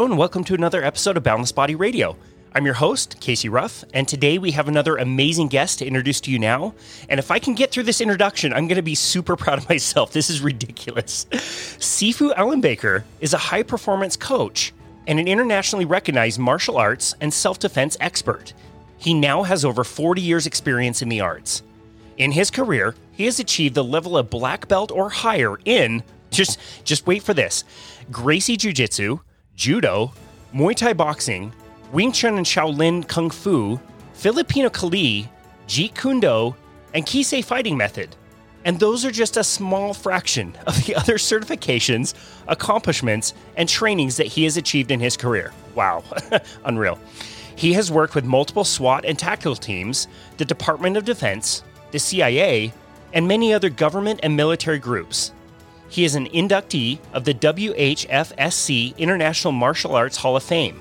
Hello and welcome to another episode of Boundless Body Radio. I'm your host, Casey Rough, and today we have another amazing guest to introduce to you now. And if I can get through this introduction, I'm going to be super proud of myself. This is ridiculous. Sifu Alan Baker is a high performance coach and an internationally recognized martial arts and self defense expert. He now has over 40 years' experience in the arts. In his career, he has achieved the level of black belt or higher in just just wait for this. Gracie Jiu-Jitsu, Judo, Muay Thai boxing, Wing Chun and Shaolin Kung Fu, Filipino Kali, Jeet Kune Do, and Keysi fighting method. And those are just a small fraction of the other certifications, accomplishments, and trainings that he has achieved in his career. Wow, unreal. He has worked with multiple SWAT and tactical teams, the Department of Defense, the CIA, and many other government and military groups. He is an inductee of the WHFSC International Martial Arts Hall of Fame.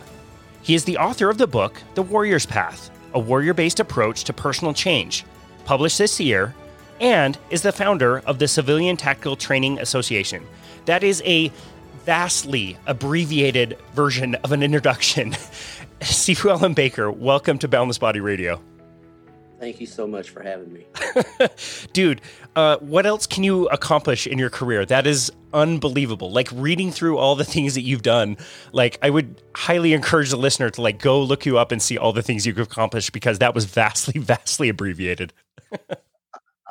He is the author of the book, The Warrior's Path A Warrior Based Approach to Personal Change, published this year, and is the founder of the Civilian Tactical Training Association. That is a vastly abbreviated version of an introduction. Sifu Alan Baker, welcome to Boundless Body Radio. Thank you so much for having me. Dude, uh, what else can you accomplish in your career? That is unbelievable. Like reading through all the things that you've done, like I would highly encourage the listener to like go look you up and see all the things you've accomplished because that was vastly, vastly abbreviated.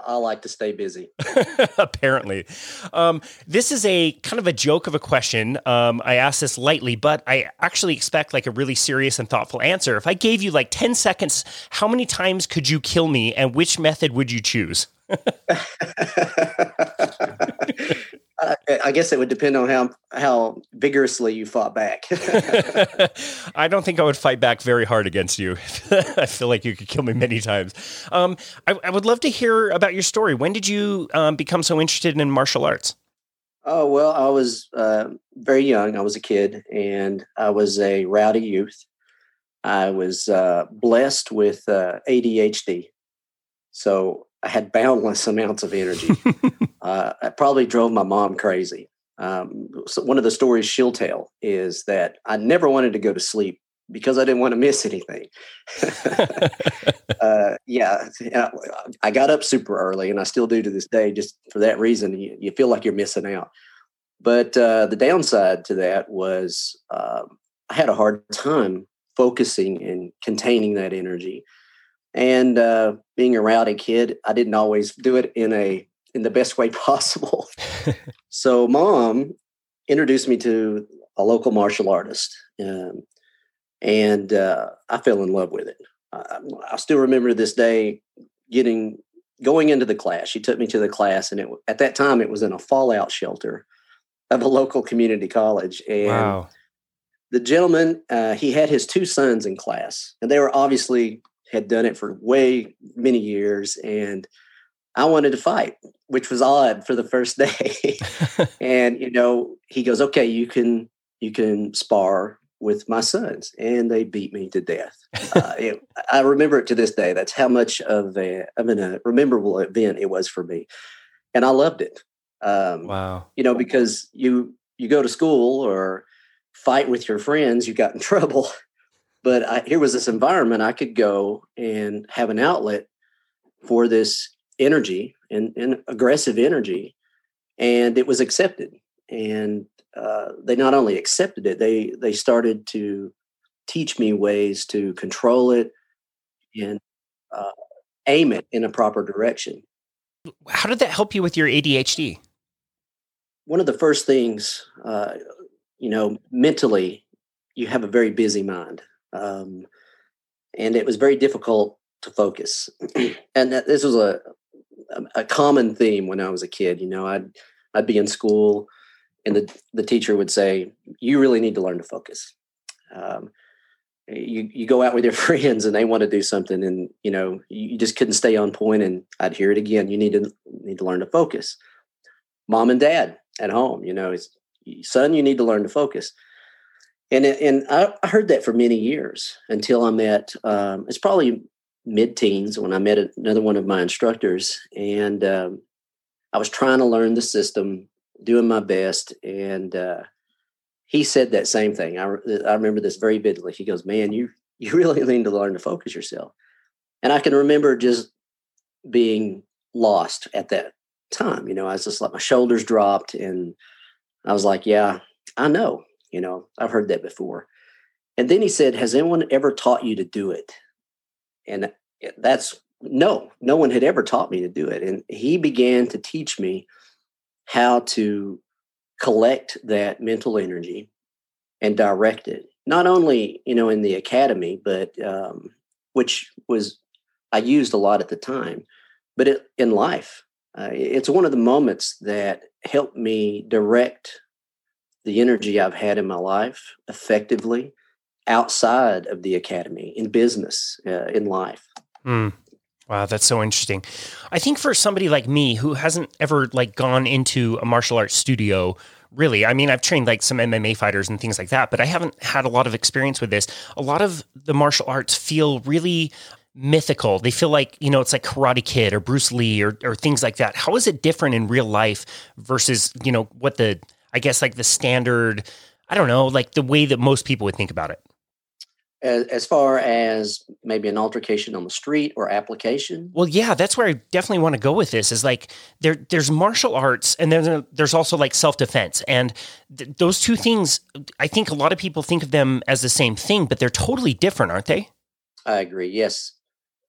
I like to stay busy. Apparently. Um, this is a kind of a joke of a question. Um, I ask this lightly, but I actually expect like a really serious and thoughtful answer. If I gave you like 10 seconds, how many times could you kill me and which method would you choose? I guess it would depend on how how vigorously you fought back. I don't think I would fight back very hard against you. I feel like you could kill me many times. Um, I, I, would love to hear about your story. When did you um, become so interested in martial arts? Oh well, I was uh, very young. I was a kid, and I was a rowdy youth. I was uh, blessed with uh, ADHD, so I had boundless amounts of energy. uh, I probably drove my mom crazy. Um, so one of the stories she'll tell is that I never wanted to go to sleep because I didn't want to miss anything. uh, yeah, I got up super early, and I still do to this day. Just for that reason, you, you feel like you're missing out. But uh, the downside to that was um, I had a hard time focusing and containing that energy. And uh, being a rowdy kid, I didn't always do it in a in the best way possible. so, mom introduced me to a local martial artist, um, and uh, I fell in love with it. I, I still remember this day getting going into the class. She took me to the class, and it, at that time it was in a fallout shelter of a local community college. And wow. the gentleman, uh, he had his two sons in class, and they were obviously had done it for way many years and I wanted to fight, which was odd for the first day. and you know, he goes, "Okay, you can you can spar with my sons," and they beat me to death. uh, it, I remember it to this day. That's how much of a I mean a memorable event it was for me, and I loved it. Um, wow! You know, because you you go to school or fight with your friends, you got in trouble but I, here was this environment I could go and have an outlet for this energy and, and aggressive energy, and it was accepted. And uh, they not only accepted it, they they started to teach me ways to control it and uh, aim it in a proper direction. How did that help you with your ADHD? One of the first things, uh, you know, mentally, you have a very busy mind. Um, and it was very difficult to focus. and this was a, a common theme when I was a kid. You know, I'd I'd be in school, and the the teacher would say, "You really need to learn to focus." Um, you you go out with your friends and they want to do something, and you know you just couldn't stay on point. And I'd hear it again. You need to need to learn to focus. Mom and dad at home, you know, it's son, you need to learn to focus and and I heard that for many years until I met. Um, it's probably mid-teens when I met another one of my instructors, and um, I was trying to learn the system, doing my best, and uh, he said that same thing. I, I remember this very vividly. He goes, "Man, you you really need to learn to focus yourself." And I can remember just being lost at that time. You know, I was just like my shoulders dropped, and I was like, "Yeah, I know. You know, I've heard that before." And then he said, "Has anyone ever taught you to do it?" And that's no, no one had ever taught me to do it. And he began to teach me how to collect that mental energy and direct it not only you know in the academy but um, which was i used a lot at the time but it, in life uh, it's one of the moments that helped me direct the energy i've had in my life effectively outside of the academy in business uh, in life mm. Wow, that's so interesting. I think for somebody like me who hasn't ever like gone into a martial arts studio, really, I mean, I've trained like some MMA fighters and things like that, but I haven't had a lot of experience with this. A lot of the martial arts feel really mythical. They feel like, you know, it's like Karate Kid or Bruce Lee or, or things like that. How is it different in real life versus, you know, what the, I guess like the standard, I don't know, like the way that most people would think about it? as, as far as maybe an altercation on the street or application? Well yeah that's where i definitely want to go with this is like there there's martial arts and then there's also like self-defense. And th- those two things i think a lot of people think of them as the same thing but they're totally different aren't they? I agree yes.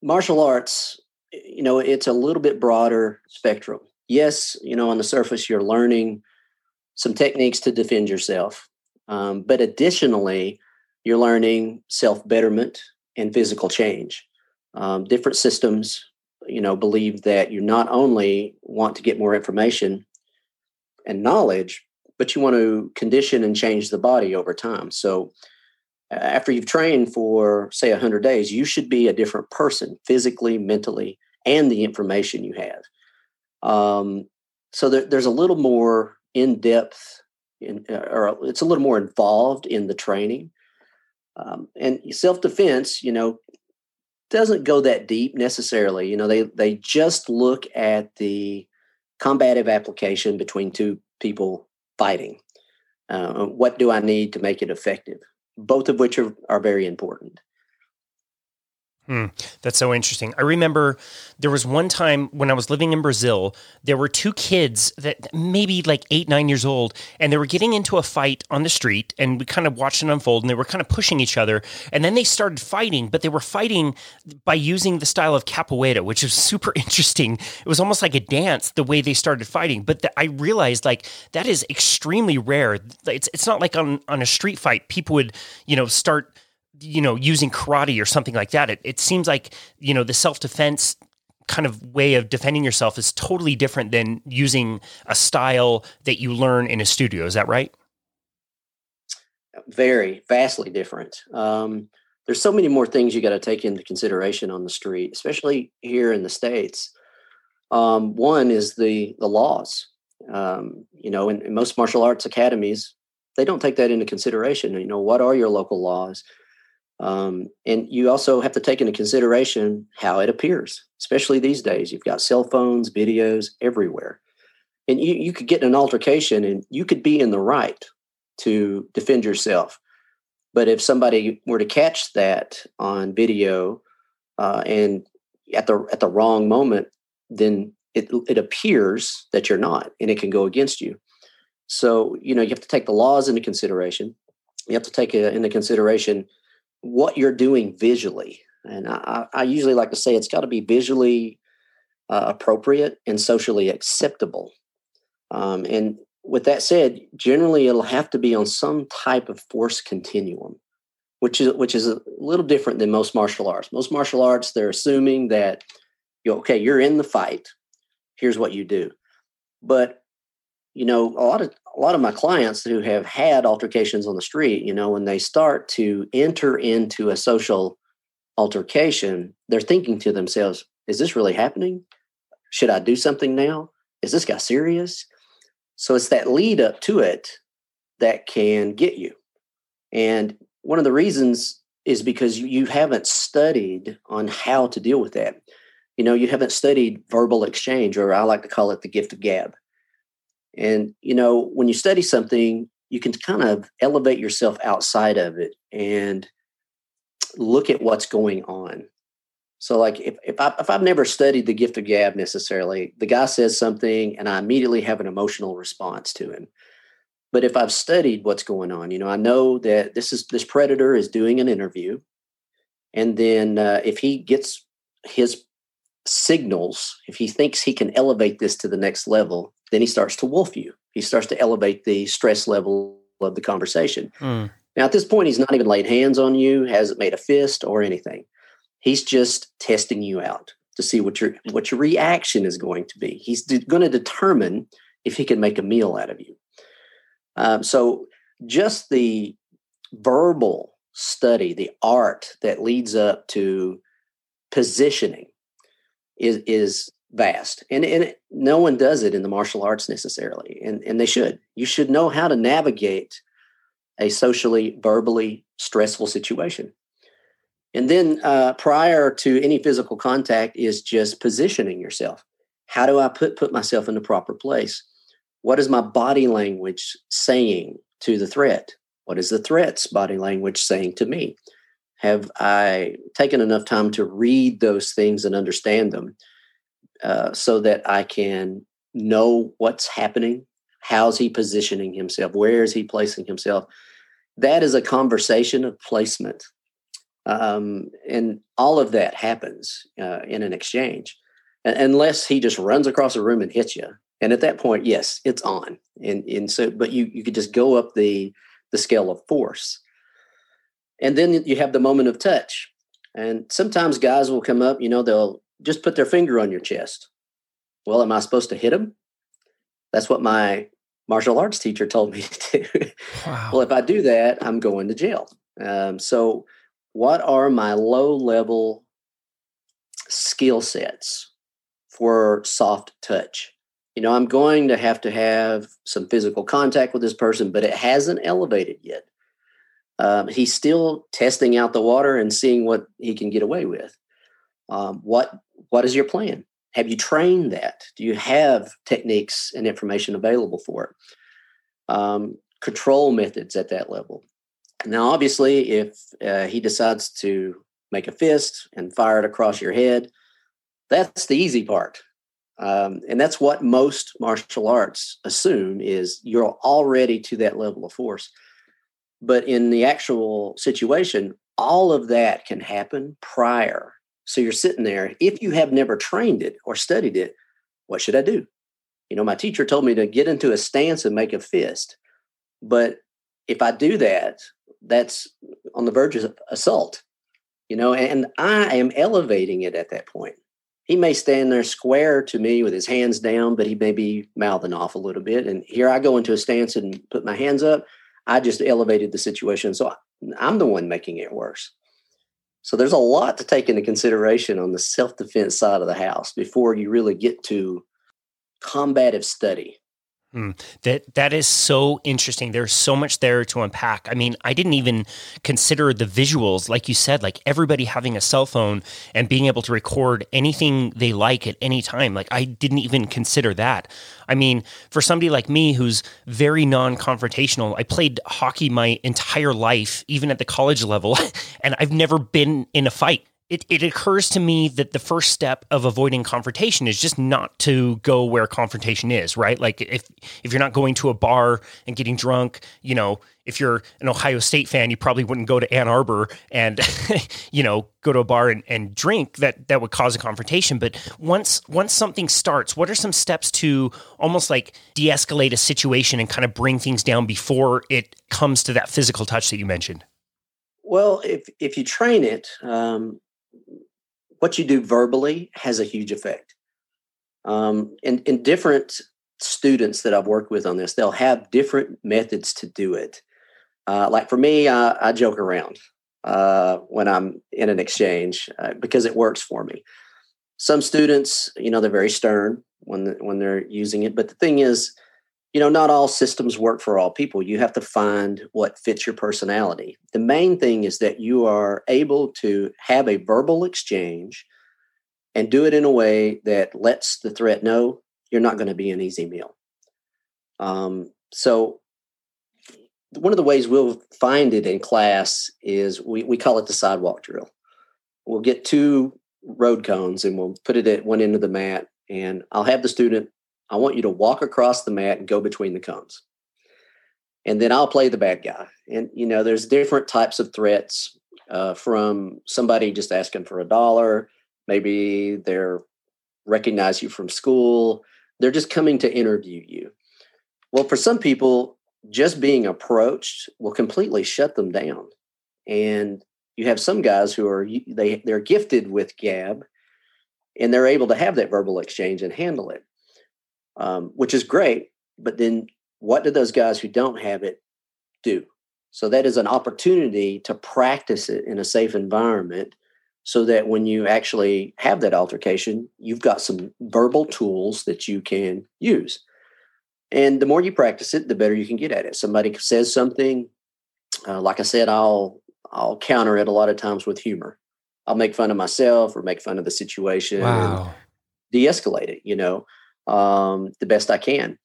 Martial arts you know it's a little bit broader spectrum. Yes you know on the surface you're learning some techniques to defend yourself um, but additionally you're learning self betterment and physical change. Um, different systems, you know, believe that you not only want to get more information and knowledge, but you want to condition and change the body over time. So, after you've trained for, say, 100 days, you should be a different person physically, mentally, and the information you have. Um, so, there, there's a little more in depth, in, or it's a little more involved in the training. Um, and self defense, you know, doesn't go that deep necessarily. You know, they they just look at the combative application between two people fighting. Uh, what do I need to make it effective? Both of which are, are very important. Hmm. That's so interesting. I remember there was one time when I was living in Brazil, there were two kids that maybe like eight, nine years old, and they were getting into a fight on the street, and we kind of watched it unfold, and they were kind of pushing each other. And then they started fighting, but they were fighting by using the style of capoeira, which is super interesting. It was almost like a dance the way they started fighting. But the, I realized like that is extremely rare. It's, it's not like on, on a street fight, people would, you know, start you know, using karate or something like that. It, it seems like, you know, the self defense kind of way of defending yourself is totally different than using a style that you learn in a studio. Is that right? Very, vastly different. Um, there's so many more things you got to take into consideration on the street, especially here in the states. Um, one is the the laws. Um, you know, in, in, most martial arts academies, they don't take that into consideration. You know, what are your local laws? Um, and you also have to take into consideration how it appears, especially these days. You've got cell phones, videos everywhere. And you, you could get an altercation and you could be in the right to defend yourself. But if somebody were to catch that on video uh, and at the at the wrong moment, then it it appears that you're not, and it can go against you. So you know you have to take the laws into consideration. You have to take uh, into consideration what you're doing visually. And I, I usually like to say it's got to be visually uh, appropriate and socially acceptable. Um, and with that said, generally it'll have to be on some type of force continuum, which is which is a little different than most martial arts. Most martial arts they're assuming that you okay, you're in the fight. Here's what you do. But you know, a lot of a lot of my clients who have had altercations on the street, you know, when they start to enter into a social altercation, they're thinking to themselves, is this really happening? Should I do something now? Is this guy serious? So it's that lead up to it that can get you. And one of the reasons is because you haven't studied on how to deal with that. You know, you haven't studied verbal exchange, or I like to call it the gift of gab. And, you know, when you study something, you can kind of elevate yourself outside of it and look at what's going on. So, like if if, I, if I've never studied the gift of gab necessarily, the guy says something and I immediately have an emotional response to him. But if I've studied what's going on, you know, I know that this is this predator is doing an interview, and then uh, if he gets his signals, if he thinks he can elevate this to the next level, then he starts to wolf you. He starts to elevate the stress level of the conversation. Mm. Now, at this point, he's not even laid hands on you, hasn't made a fist or anything. He's just testing you out to see what your what your reaction is going to be. He's de- going to determine if he can make a meal out of you. Um, so, just the verbal study, the art that leads up to positioning, is is vast, and and no one does it in the martial arts necessarily, and and they should. You should know how to navigate a socially, verbally stressful situation. And then uh, prior to any physical contact is just positioning yourself. How do I put put myself in the proper place? What is my body language saying to the threat? What is the threat's body language saying to me? Have I taken enough time to read those things and understand them uh, so that I can know what's happening? How's he positioning himself? Where is he placing himself? That is a conversation of placement um, and all of that happens uh, in an exchange, unless he just runs across the room and hits you. And at that point, yes, it's on. And and so, but you you could just go up the the scale of force, and then you have the moment of touch. And sometimes guys will come up, you know, they'll just put their finger on your chest. Well, am I supposed to hit them? That's what my martial arts teacher told me to do. Wow. well, if I do that, I'm going to jail. Um, so what are my low level skill sets for soft touch? You know, I'm going to have to have some physical contact with this person, but it hasn't elevated yet. Um, he's still testing out the water and seeing what he can get away with. Um, what What is your plan? Have you trained that? Do you have techniques and information available for it? Um, control methods at that level. Now, obviously, if uh, he decides to make a fist and fire it across your head, that's the easy part. Um, and that's what most martial arts assume is you're already to that level of force. But in the actual situation, all of that can happen prior. So you're sitting there. If you have never trained it or studied it, what should I do? You know, my teacher told me to get into a stance and make a fist. But if I do that, that's on the verge of assault, you know, and I am elevating it at that point. He may stand there square to me with his hands down, but he may be mouthing off a little bit. And here I go into a stance and put my hands up. I just elevated the situation. So I'm the one making it worse. So there's a lot to take into consideration on the self defense side of the house before you really get to combative study. Mm, that that is so interesting. There's so much there to unpack. I mean, I didn't even consider the visuals, like you said, like everybody having a cell phone and being able to record anything they like at any time. Like I didn't even consider that. I mean, for somebody like me who's very non-confrontational, I played hockey my entire life, even at the college level, and I've never been in a fight it, it occurs to me that the first step of avoiding confrontation is just not to go where confrontation is, right? Like if if you're not going to a bar and getting drunk, you know, if you're an Ohio State fan, you probably wouldn't go to Ann Arbor and you know go to a bar and, and drink. That that would cause a confrontation. But once once something starts, what are some steps to almost like de-escalate a situation and kind of bring things down before it comes to that physical touch that you mentioned? Well, if if you train it, um, what you do verbally has a huge effect. Um, and, and different students that I've worked with on this, they'll have different methods to do it. Uh, like for me, I, joke around uh, when I'm in an exchange uh, because it works for me. Some students, you know, they're very stern when the, when they're using it. But the thing is, you know, not all systems work for all people. You have to find what fits your personality. The main thing is that you are able to have a verbal exchange and do it in a way that lets the threat know you're not going to be an easy meal. Um, so one of the ways we'll find it in class is we, we call it the sidewalk drill. We'll get two road cones and we'll put it at one end of the mat. And I'll have the student, I want you to walk across the mat and go between the cones. And then I'll play the bad guy. And, you know, there's different types of threats uh, from somebody just asking for a dollar. Maybe they're recognize you from school. They're just coming to interview you. Well, for some people, just being approached will completely shut them down. And you have some guys who are they they're gifted with gab and they're able to have that verbal exchange and handle it um, which is great but then what do those guys who don't have it do so that is an opportunity to practice it in a safe environment so that when you actually have that altercation you've got some verbal tools that you can use and the more you practice it the better you can get at it somebody says something uh, like i said i'll I'll counter it a lot of times with humor. I'll make fun of myself or make fun of the situation wow. de-escalate it, you know, um, the best I can.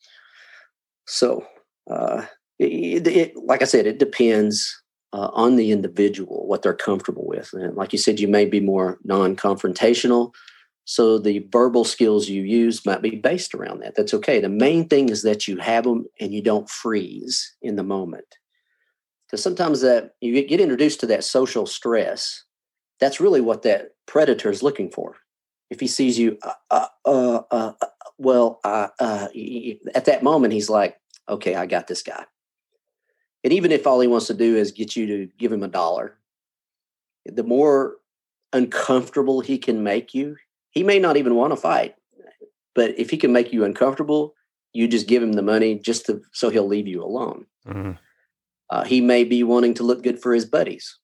So, uh, it, it, like I said, it depends uh, on the individual what they're comfortable with. And like you said, you may be more non-confrontational, so the verbal skills you use might be based around that. That's okay. The main thing is that you have them and you don't freeze in the moment because sometimes that you get introduced to that social stress that's really what that predator is looking for if he sees you uh, uh, uh, uh, uh well uh, at that moment he's like okay i got this guy and even if all he wants to do is get you to give him a dollar the more uncomfortable he can make you he may not even want to fight but if he can make you uncomfortable you just give him the money just to so he'll leave you alone mm-hmm. Uh, he may be wanting to look good for his buddies.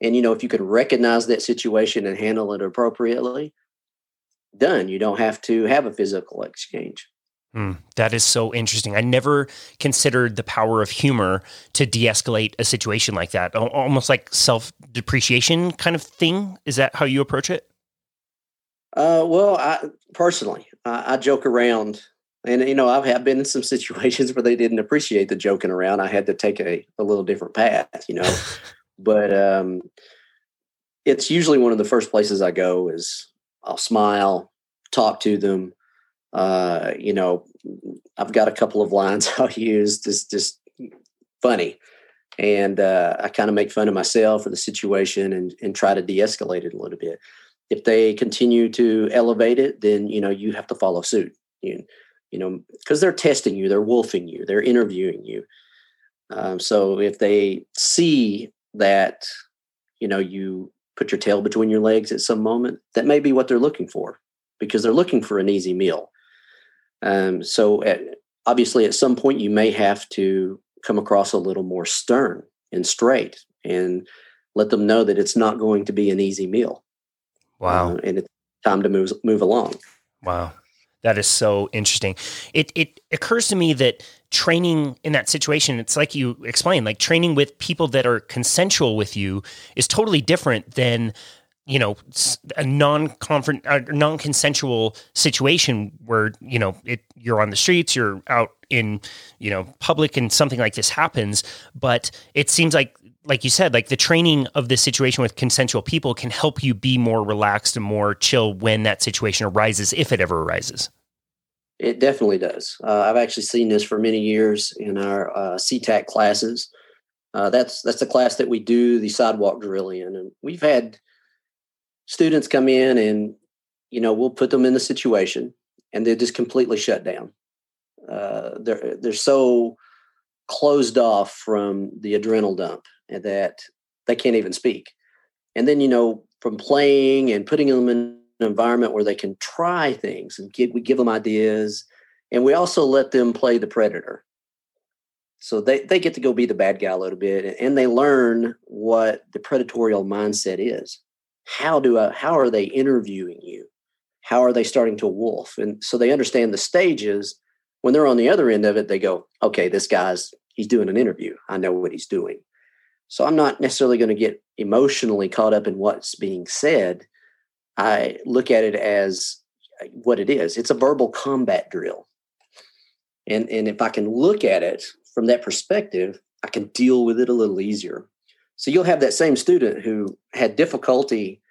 And, you know, if you can recognize that situation and handle it appropriately, done. You don't have to have a physical exchange. Mm, that is so interesting. I never considered the power of humor to de escalate a situation like that. Almost like self depreciation kind of thing. Is that how you approach it? Uh, well, I personally, I, I joke around and you know, I've had been in some situations where they didn't appreciate the joking around. I had to take a, a little different path, you know. but um, it's usually one of the first places I go is I'll smile, talk to them. Uh, you know, I've got a couple of lines I'll use, just just funny, and uh, I kind of make fun of myself or the situation and and try to de-escalate it a little bit. If they continue to elevate it, then you know you have to follow suit. You, you know, because they're testing you, they're wolfing you, they're interviewing you. Um, so if they see that, you know, you put your tail between your legs at some moment, that may be what they're looking for because they're looking for an easy meal. Um, so at, obviously, at some point, you may have to come across a little more stern and straight and let them know that it's not going to be an easy meal. Wow. Uh, and it's time to move move along. Wow. That is so interesting. It it occurs to me that training in that situation, it's like you explained, like training with people that are consensual with you is totally different than you know a non-confront non-consensual situation where you know it you're on the streets you're out in you know public and something like this happens but it seems like like you said, like the training of this situation with consensual people can help you be more relaxed and more chill when that situation arises, if it ever arises. It definitely does. Uh, I've actually seen this for many years in our uh, CTAC classes. Uh, that's that's the class that we do the sidewalk drill in, and we've had students come in, and you know we'll put them in the situation, and they're just completely shut down. Uh, they're they're so closed off from the adrenal dump that they can't even speak. And then, you know, from playing and putting them in an environment where they can try things and we give them ideas. And we also let them play the predator. So they, they get to go be the bad guy a little bit and they learn what the predatorial mindset is. How do I, how are they interviewing you? How are they starting to wolf? And so they understand the stages. When they're on the other end of it, they go, okay, this guy's he's doing an interview. I know what he's doing. So I'm not necessarily going to get emotionally caught up in what's being said. I look at it as uh, what it is. It's a verbal combat drill. And, and if I can look at it from that perspective, I can deal with it a little easier. So you'll have that same student who had difficulty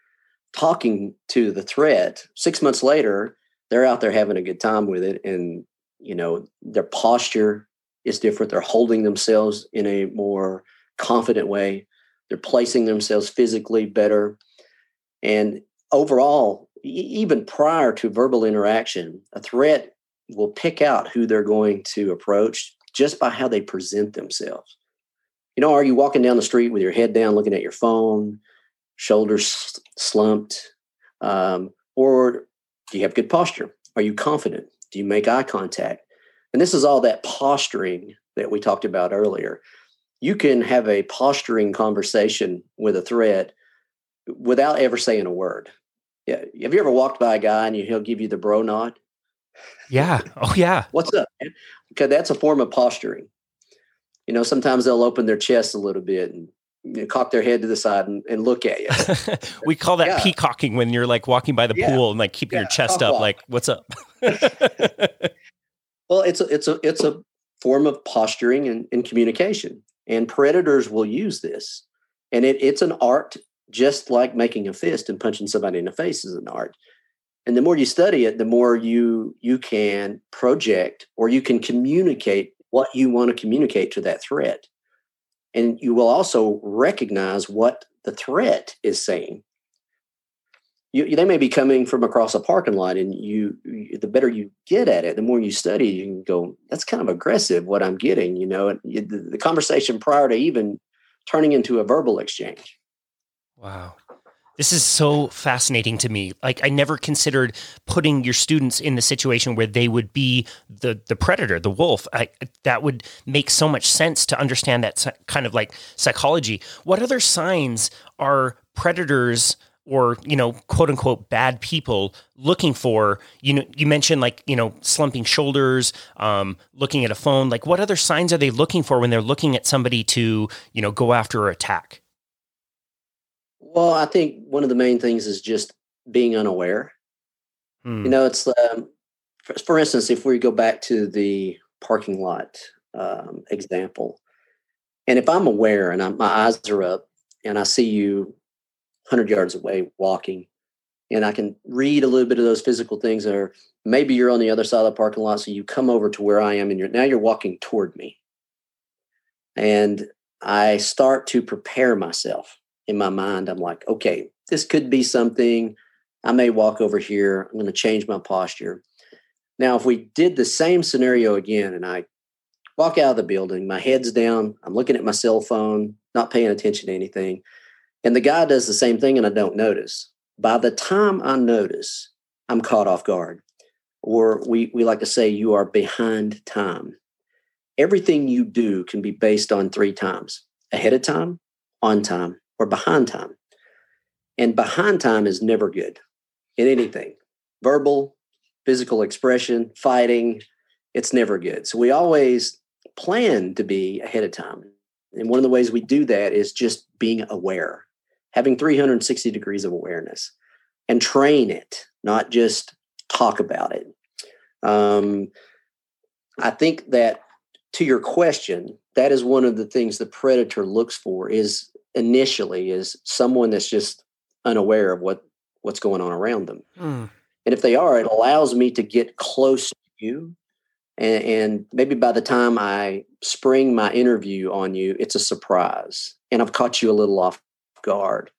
talking to the threat. Six months later, they're out there having a good time with it, and you know their posture is different. They're holding themselves in a more confident way. They're placing themselves physically better, and overall, even prior to verbal interaction, a threat will pick out who they're going to approach just by how they present themselves. You know, are you walking down the street with your head down, looking at your phone, shoulders slumped, um, or do you have good posture? Are you confident? Do you make eye contact? And this is all that posturing that we talked about earlier. You can have a posturing conversation with a threat without ever saying a word. Yeah. Have you ever walked by a guy and he'll give you the bro nod? Yeah. Oh, yeah. What's up? Man? Okay, that's a form of posturing. You know, sometimes they'll open their chest a little bit and you know, cock their head to the side and, and look at you. we call that yeah. peacocking when you're like walking by the yeah. pool and like keeping yeah. your chest up, walk. like, "What's up?" well, it's a it's a it's a form of posturing and, and communication, and predators will use this, and it, it's an art, just like making a fist and punching somebody in the face is an art. And the more you study it the more you you can project or you can communicate what you want to communicate to that threat. And you will also recognize what the threat is saying you, they may be coming from across a parking lot and you, the better you get at it the more you study you can go that's kind of aggressive what i'm getting you know and the, the conversation prior to even turning into a verbal exchange wow this is so fascinating to me. Like I never considered putting your students in the situation where they would be the the predator, the wolf. I, that would make so much sense to understand that kind of like psychology. What other signs are predators or you know quote unquote bad people looking for you know you mentioned like you know slumping shoulders um, looking at a phone like what other signs are they looking for when they're looking at somebody to you know go after or attack well, I think one of the main things is just being unaware. Hmm. You know, it's um, for, for, instance, if we go back to the parking lot um, example, and if I'm aware and I'm, my eyes are up and I see you 100 yards away walking, and I can read a little bit of those physical things, or maybe you're on the other side of the parking lot, so you come over to where I am, and you're now you're walking toward me, and I start to prepare myself in my mind, I'm like, okay, this could be something. I may walk over here. I'm going to change my posture. Now, if we did the same scenario again and I walk out of the building, my head's down, I'm looking at my cell phone, not paying attention to anything, and the guy does the same thing and I don't notice. By the time I notice, I'm caught off guard. Or we, we like to say, you are behind time. Everything you do can be based on three times ahead of time, on time, or behind time. And behind time is never good in anything verbal, physical expression, fighting. It's never good. So we always plan to be ahead of time. And one of the ways we do that is just being aware, having 360 degrees of awareness and train it, not just talk about it. Um, I think that to your question, that is one of the things the predator looks for is initially is someone that's just unaware of what what's going on around them. Mm. And if they are, it allows me to get close to you. And, and, maybe by the time I spring my interview on you, it's a surprise. And I've caught you a little off guard.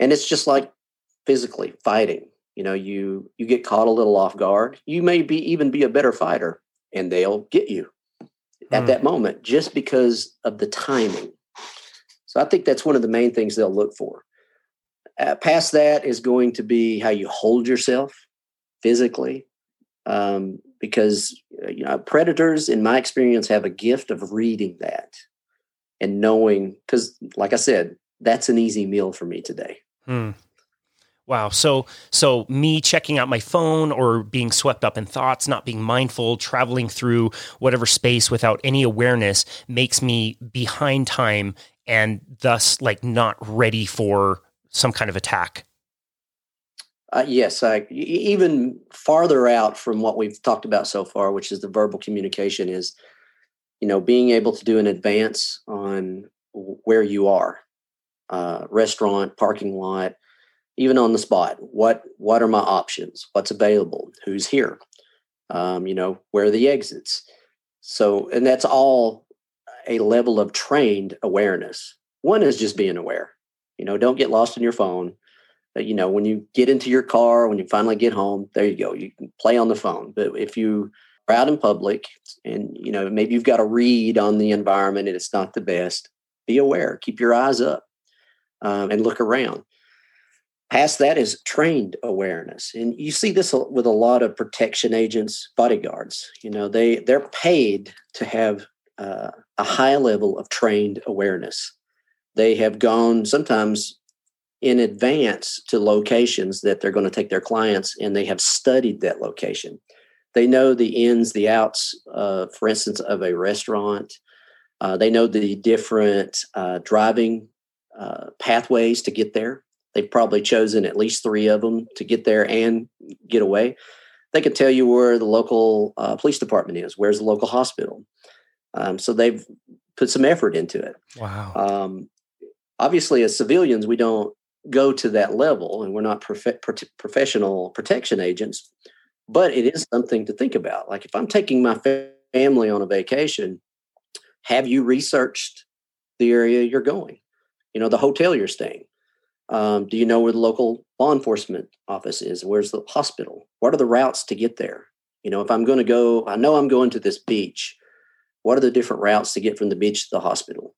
And it's just like physically fighting. You know, you you get caught a little off guard. You may be even be a better fighter, and they'll get you at mm. that moment just because of the timing. So I think that's one of the main things they'll look for. Uh, past that is going to be how you hold yourself physically, um, because uh, you know predators, in my experience, have a gift of reading that and knowing. Because, like I said, that's an easy meal for me today. Hmm. Wow. So, so me checking out my phone or being swept up in thoughts, not being mindful, traveling through whatever space without any awareness makes me behind time and thus like not ready for some kind of attack. Uh, yes, I, even farther out from what we've talked about so far, which is the verbal communication, is you know, being able to do an advance on where you are, uh, restaurant, parking lot, even on the spot. What what are my options? What's available? Who's here? Um, you know, where are the exits? So, and that's all a level of trained awareness. One is just being aware. You know, don't get lost in your phone. But, you know, when you get into your car, when you finally get home, there you go. You can play on the phone. But if you are out in public and, you know, maybe you've got a read on the environment and it's not the best, be aware. Keep your eyes up um, and look around. Past that is trained awareness, and you see this with a lot of protection agents, bodyguards. You know, they they're paid to have uh, a high level of trained awareness. They have gone sometimes in advance to locations that they're going to take their clients, and they have studied that location. They know the ins, the outs, uh, for instance, of a restaurant. Uh, they know the different uh, driving uh, pathways to get there. They've probably chosen at least three of them to get there and get away. They can tell you where the local uh, police department is, where's the local hospital. Um, so they've put some effort into it. Wow. Um, obviously, as civilians, we don't go to that level, and we're not prof- professional protection agents. But it is something to think about. Like if I'm taking my family on a vacation, have you researched the area you're going? You know, the hotel you're staying. Um, do you know where the local law enforcement office is? Where's the hospital? What are the routes to get there? You know, if I'm going to go, I know I'm going to this beach. What are the different routes to get from the beach to the hospital?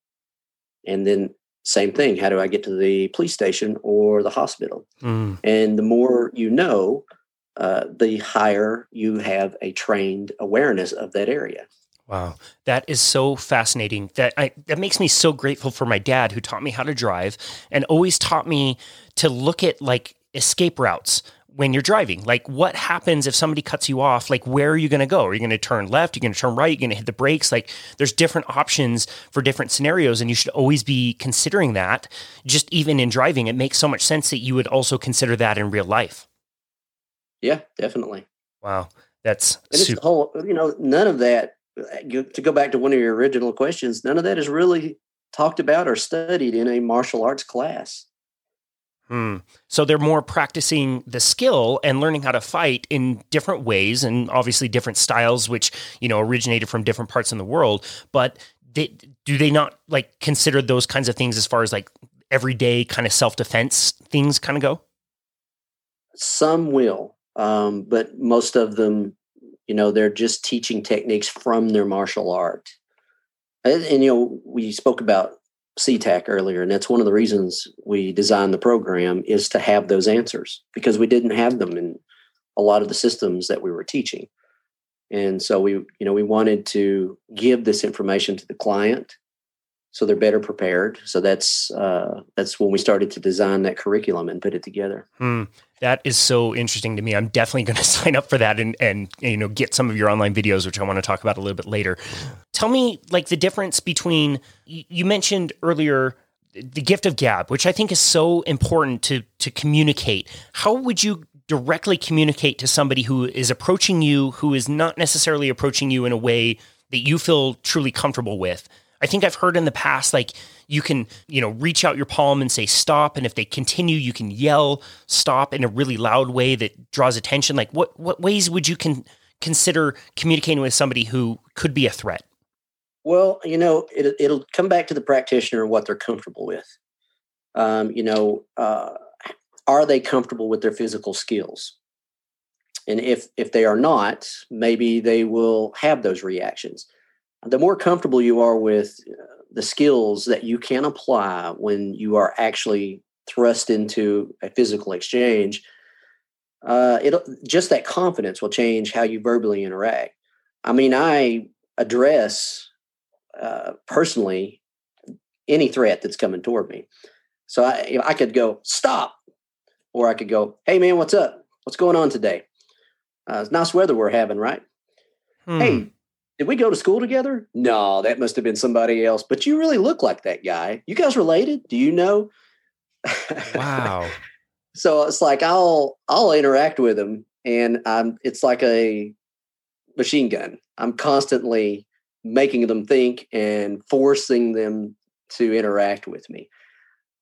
And then, same thing, how do I get to the police station or the hospital? Mm. And the more you know, uh, the higher you have a trained awareness of that area. Wow, that is so fascinating. That I, that makes me so grateful for my dad who taught me how to drive and always taught me to look at like escape routes when you're driving. Like what happens if somebody cuts you off? Like where are you going to go? Are you going to turn left? Are you going to turn right? Are you going to hit the brakes? Like there's different options for different scenarios and you should always be considering that. Just even in driving, it makes so much sense that you would also consider that in real life. Yeah, definitely. Wow. That's and super- it's the whole, you know, none of that to go back to one of your original questions, none of that is really talked about or studied in a martial arts class. Hmm. So they're more practicing the skill and learning how to fight in different ways and obviously different styles, which, you know, originated from different parts in the world. But they, do they not like consider those kinds of things as far as like everyday kind of self defense things kind of go? Some will, um, but most of them you know they're just teaching techniques from their martial art and, and you know we spoke about CTAC earlier, and that's one of the reasons we designed the program is to have those answers because we didn't have them in a lot of the systems that we were teaching. And so we, you know, we wanted to give this information to the client so they're better prepared. So that's uh, that's when we started to design that curriculum and put it together. Hmm. That is so interesting to me. I'm definitely going to sign up for that and and you know get some of your online videos, which I want to talk about a little bit later. Tell me like the difference between you mentioned earlier the gift of gab, which I think is so important to to communicate. How would you directly communicate to somebody who is approaching you, who is not necessarily approaching you in a way that you feel truly comfortable with? I think I've heard in the past, like you can, you know, reach out your palm and say stop. And if they continue, you can yell stop in a really loud way that draws attention. Like what, what ways would you consider communicating with somebody who could be a threat? Well, you know, it, it'll come back to the practitioner and what they're comfortable with. Um, you know, uh, are they comfortable with their physical skills? And if if they are not, maybe they will have those reactions the more comfortable you are with uh, the skills that you can apply when you are actually thrust into a physical exchange, uh, it just that confidence will change how you verbally interact. I mean, I address uh, personally any threat that's coming toward me. So I, I could go stop, or I could go, "Hey man, what's up? What's going on today? Uh, it's nice weather we're having, right? Hmm. Hey, did we go to school together? No, that must have been somebody else. But you really look like that guy. You guys related? Do you know? Wow. so it's like I'll I'll interact with him, and I'm it's like a machine gun. I'm constantly making them think and forcing them to interact with me.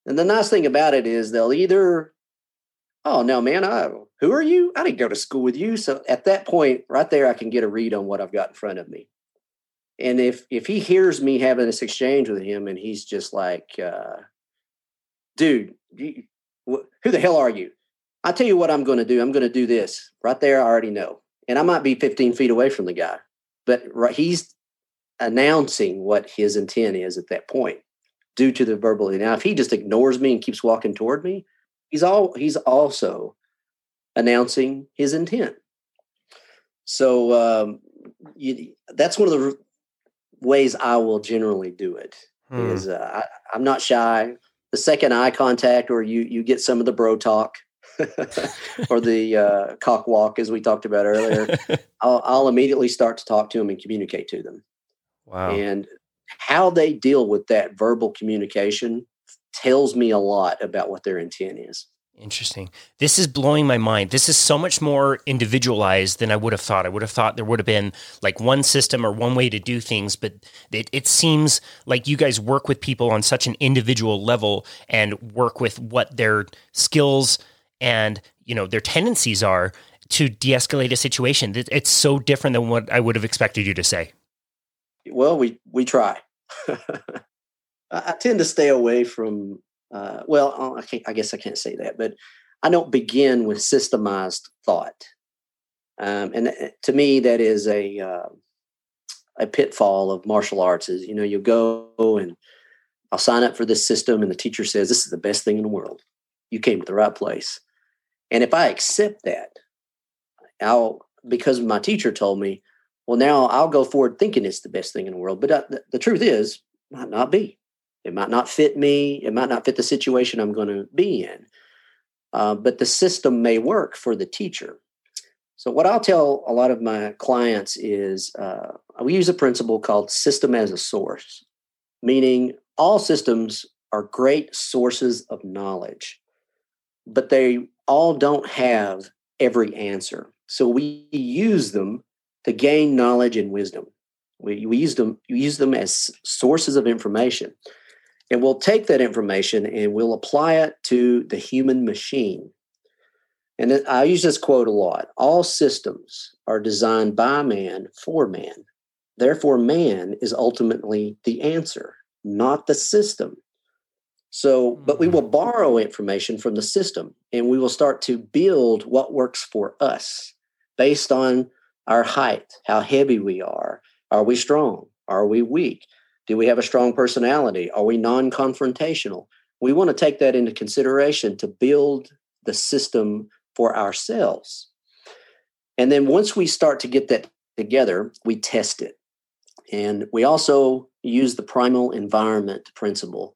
And the nice thing about it is they'll either, oh no, man, I, who are you? I didn't go to school with you. So at that point, right there, I can get a read on what I've got in front of me. And if if he hears me having this exchange with him, and he's just like, uh, dude, you, wh- who the hell are you? I tell you what I'm going to do. I'm going to do this right there. I already know, and I might be 15 feet away from the guy, but right, he's announcing what his intent is at that point due to the verbal. Now, if he just ignores me and keeps walking toward me, he's all he's also announcing his intent. So um, you, that's one of the ways I will generally do it. Hmm. Is uh, I, I'm not shy. The second eye contact, or you you get some of the bro talk, or the uh, cock walk, as we talked about earlier, I'll, I'll immediately start to talk to them and communicate to them. wow. And how they deal with that verbal communication tells me a lot about what their intent is. Interesting. This is blowing my mind. This is so much more individualized than I would have thought. I would have thought there would have been like one system or one way to do things, but it, it seems like you guys work with people on such an individual level and work with what their skills and you know their tendencies are to de-escalate a situation. It's so different than what I would have expected you to say. Well, we we try. I, I tend to stay away from. Uh, well, uh, I, can't, I guess I can't say that, but I don't begin with systemized thought. Um, and uh, to me, that is a uh, a pitfall of martial arts. Is you know you go and I'll sign up for this system, and the teacher says this is the best thing in the world. You came to the right place, and if I accept that, I'll because my teacher told me well, now I'll go forward thinking it's the best thing in the world. But uh, the, the truth is, might not be. It might not fit me. It might not fit the situation I'm going to be in. Uh, but the system may work for the teacher. So, what I'll tell a lot of my clients is uh, we use a principle called system as a source, meaning all systems are great sources of knowledge, but they all don't have every answer. So, we use them to gain knowledge and wisdom. We, we use them we use them as sources of information, and we'll take that information and we'll apply it to the human machine. And I use this quote a lot: "All systems are designed by man for man. Therefore, man is ultimately the answer, not the system." So, but we hmm. will borrow information from the system, and we will start to build what works for us based on our height, how heavy we are. Are we strong? Are we weak? Do we have a strong personality? Are we non confrontational? We want to take that into consideration to build the system for ourselves. And then once we start to get that together, we test it. And we also use the primal environment principle.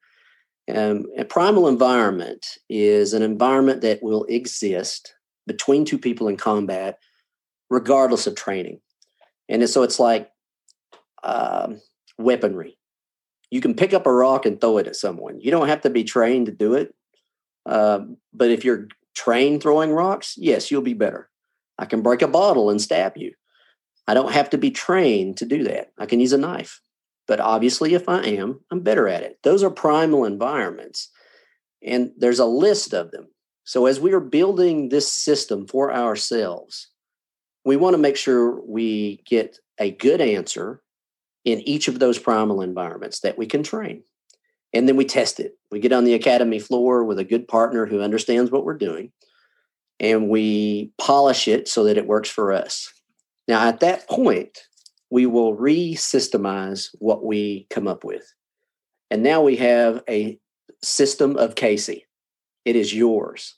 Um, a primal environment is an environment that will exist between two people in combat regardless of training. And so it's like um, weaponry. You can pick up a rock and throw it at someone. You don't have to be trained to do it. Um, but if you're trained throwing rocks, yes, you'll be better. I can break a bottle and stab you. I don't have to be trained to do that. I can use a knife. But obviously, if I am, I'm better at it. Those are primal environments. And there's a list of them. So as we are building this system for ourselves, we want to make sure we get a good answer in each of those primal environments that we can train. And then we test it. We get on the academy floor with a good partner who understands what we're doing, and we polish it so that it works for us. Now, at that point, we will re systemize what we come up with. And now we have a system of Casey. It is yours.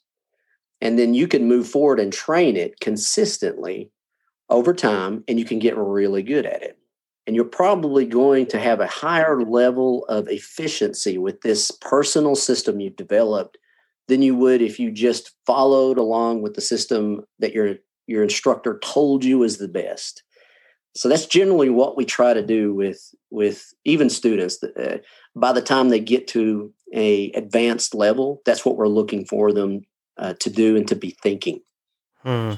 And then you can move forward and train it consistently over time, and you can get really good at it. And you're probably going to have a higher level of efficiency with this personal system you've developed than you would if you just followed along with the system that your your instructor told you is the best. So that's generally what we try to do with with even students. Uh, by the time they get to a advanced level, that's what we're looking for them uh, to do and to be thinking. Hmm.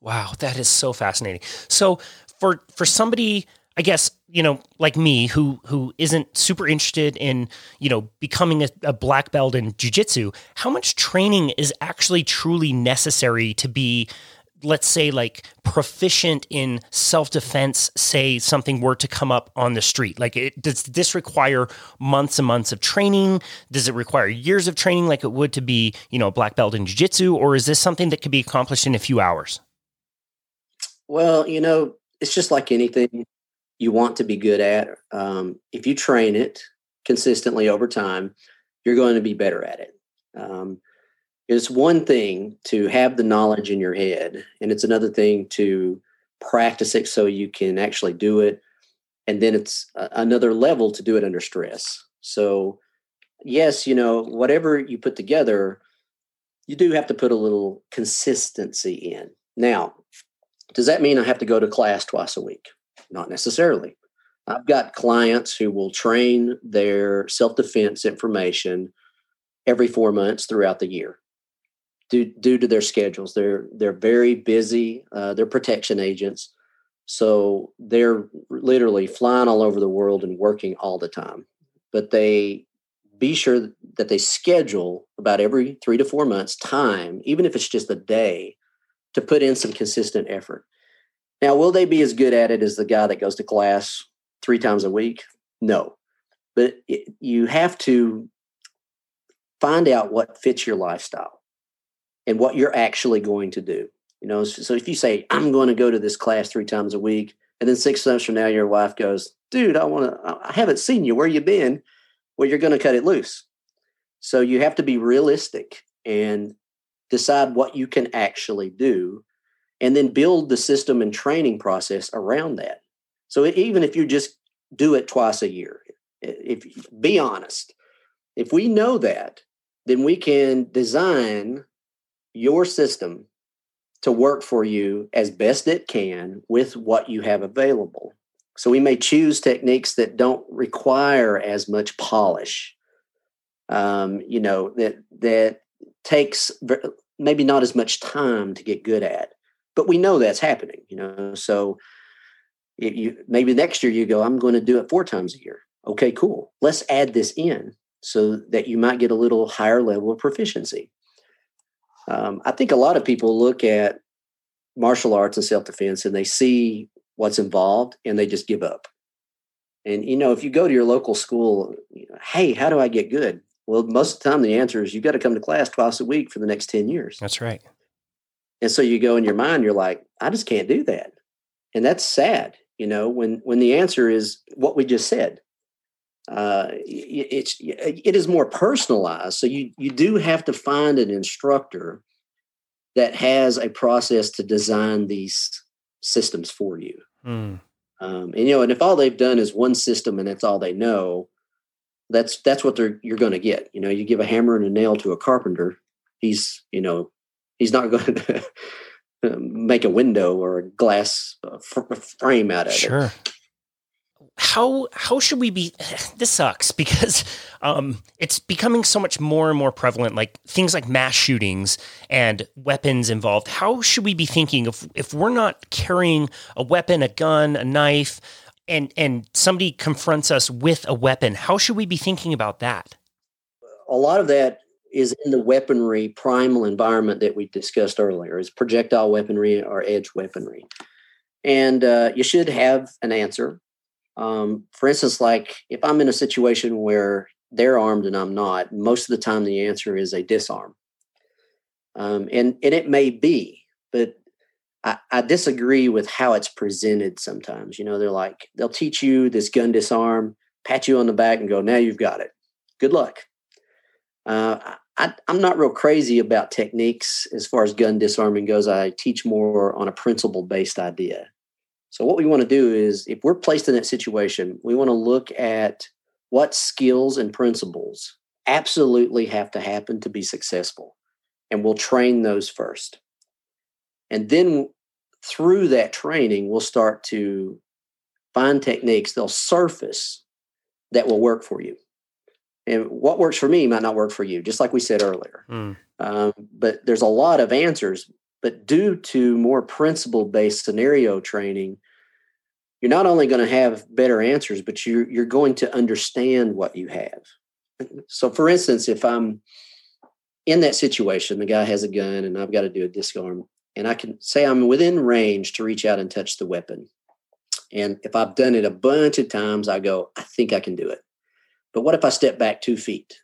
Wow, that is so fascinating. So for for somebody I guess you know, like me, who who isn't super interested in you know becoming a, a black belt in jujitsu, how much training is actually truly necessary to be let's say like proficient in self-defense say something were to come up on the street? Like it, does this require months and months of training? Does it require years of training like it would to be you know a black belt in jiu-jitsu? Or is this something that could be accomplished in a few hours? Well you know it's just like anything you want to be good at um, if you train it consistently over time you're going to be better at it um, it's one thing to have the knowledge in your head, and it's another thing to practice it so you can actually do it. And then it's another level to do it under stress. So, yes, you know, whatever you put together, you do have to put a little consistency in. Now, does that mean I have to go to class twice a week? Not necessarily. I've got clients who will train their self defense information every four months throughout the year due, due to their schedules. They're they're very busy. Uh, they're protection agents, so they're literally flying all over the world and working all the time. But they be sure that they schedule about every three to four months time, even if it's just a day, to put in some consistent effort. Now, will they be as good at it as the guy that goes to class three times a week? No, but it, you have to find out what fits your lifestyle and what you're actually going to do. You know, so if you say, I'm going to go to this class three times a week, and then six months from now, your wife goes, Dude, I want to, I haven't seen you. Where you been? Well, you're going to cut it loose. So you have to be realistic and decide what you can actually do, and then build the system and training process around that. So even if you just do it twice a year, if be honest, if we know that, then we can design your system to work for you as best it can with what you have available. So we may choose techniques that don't require as much polish. Um, you know that that takes maybe not as much time to get good at, but we know that's happening. You know, so you maybe next year you go, I'm going to do it four times a year. Okay, cool. Let's add this in so that you might get a little higher level of proficiency. Um, I think a lot of people look at martial arts and self defense and they see what's involved and they just give up. And you know, if you go to your local school, you know, hey, how do I get good? Well, most of the time the answer is you've got to come to class twice a week for the next 10 years. That's right. And so you go in your mind, you're like, I just can't do that. And that's sad, you know, when when the answer is what we just said uh, it's it is more personalized. So you you do have to find an instructor that has a process to design these systems for you. Mm. Um, and you know, and if all they've done is one system and that's all they know, that's that's what they're you're going to get. You know, you give a hammer and a nail to a carpenter, he's you know he's not going to make a window or a glass uh, frame out of sure. it. Sure. How how should we be this sucks because um, it's becoming so much more and more prevalent like things like mass shootings and weapons involved. How should we be thinking if if we're not carrying a weapon a gun a knife and and somebody confronts us with a weapon how should we be thinking about that? A lot of that is in the weaponry primal environment that we discussed earlier is projectile weaponry or edge weaponry and uh, you should have an answer um, for instance, like if I'm in a situation where they're armed and I'm not, most of the time the answer is a disarm. Um, and and it may be, but I, I, disagree with how it's presented sometimes. You know, they're like they'll teach you this gun disarm, pat you on the back, and go, "Now you've got it. Good luck." Uh, I, I'm not real crazy about techniques as far as gun disarming goes. I teach more on a principle based idea. So, what we want to do is, if we're placed in that situation, we want to look at what skills and principles absolutely have to happen to be successful. And we'll train those first. And then through that training, we'll start to find techniques, they'll surface that will work for you. And what works for me might not work for you, just like we said earlier. Mm. Um, but there's a lot of answers but due to more principle based scenario training, you're not only going to have better answers, but you're you're going to understand what you have. So, for instance, if I'm in that situation, the guy has a gun and I've got to do a disarm, and I can say I'm within range to reach out and touch the weapon. And if I've done it a bunch of times, I go, I think I can do it. But what if I step back two feet?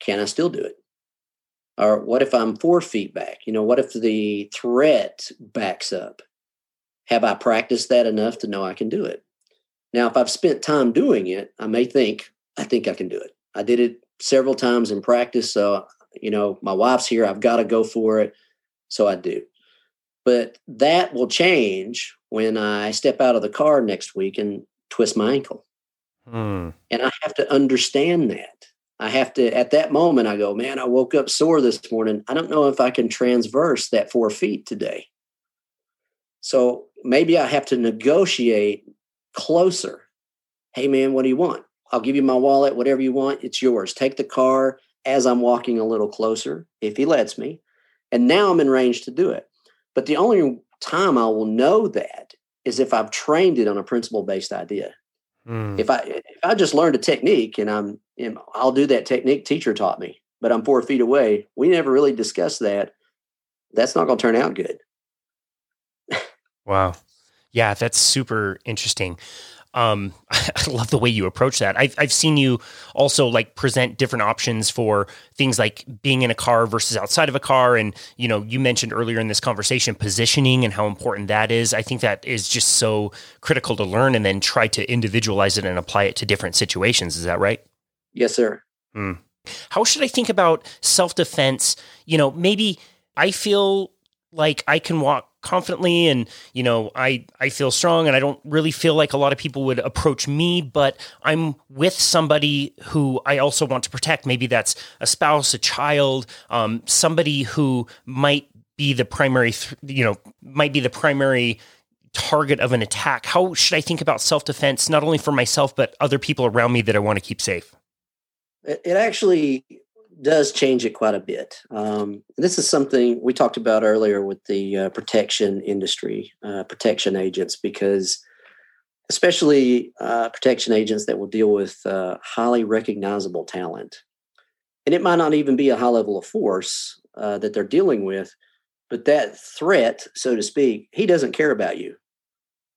Can I still do it? Or what if I'm four feet back? You know, what if the threat backs up? Have I practiced that enough to know I can do it? Now, if I've spent time doing it, I may think, I think I can do it. I did it several times in practice. So, you know, my wife's here. I've got to go for it. So I do. But that will change when I step out of the car next week and twist my ankle. Mm. And I have to understand that. I have to, at that moment, I go, man, I woke up sore this morning. I don't know if I can transverse that four feet today. So maybe I have to negotiate closer. Hey, man, what do you want? I'll give you my wallet, whatever you want, it's yours. Take the car as I'm walking a little closer, if he lets me. And now I'm in range to do it. But the only time I will know that is if I've trained it on a principle based idea. Mm. If I if I just learned a technique and I'm you know, I'll do that technique teacher taught me, but I'm four feet away. We never really discussed that. That's not going to turn out good. wow. Yeah, that's super interesting um, I love the way you approach that. I've, I've seen you also like present different options for things like being in a car versus outside of a car. And, you know, you mentioned earlier in this conversation positioning and how important that is. I think that is just so critical to learn and then try to individualize it and apply it to different situations. Is that right? Yes, sir. Hmm. How should I think about self defense? You know, maybe I feel like I can walk confidently and you know I I feel strong and I don't really feel like a lot of people would approach me but I'm with somebody who I also want to protect. Maybe that's a spouse a child um, somebody who might be the primary th- you know might be the primary target of an attack. How should I think about self-defense not only for myself but other people around me that I want to keep safe? It actually does change it quite a bit. Um, this is something we talked about earlier with the uh, protection industry, uh, protection agents, because especially uh, protection agents that will deal with uh, highly recognizable talent. And it might not even be a high level of force uh, that they're dealing with, but that threat, so to speak, he doesn't care about you.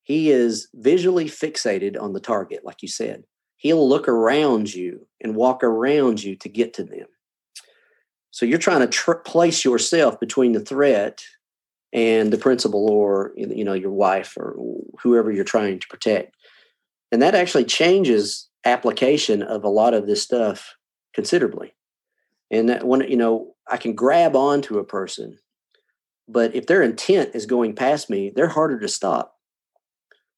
He is visually fixated on the target, like you said. He'll look around you and walk around you to get to them. So you're trying to tr- place yourself between the threat and the principal or you know your wife or whoever you're trying to protect. And that actually changes application of a lot of this stuff considerably. And that when you know I can grab onto a person, but if their intent is going past me, they're harder to stop.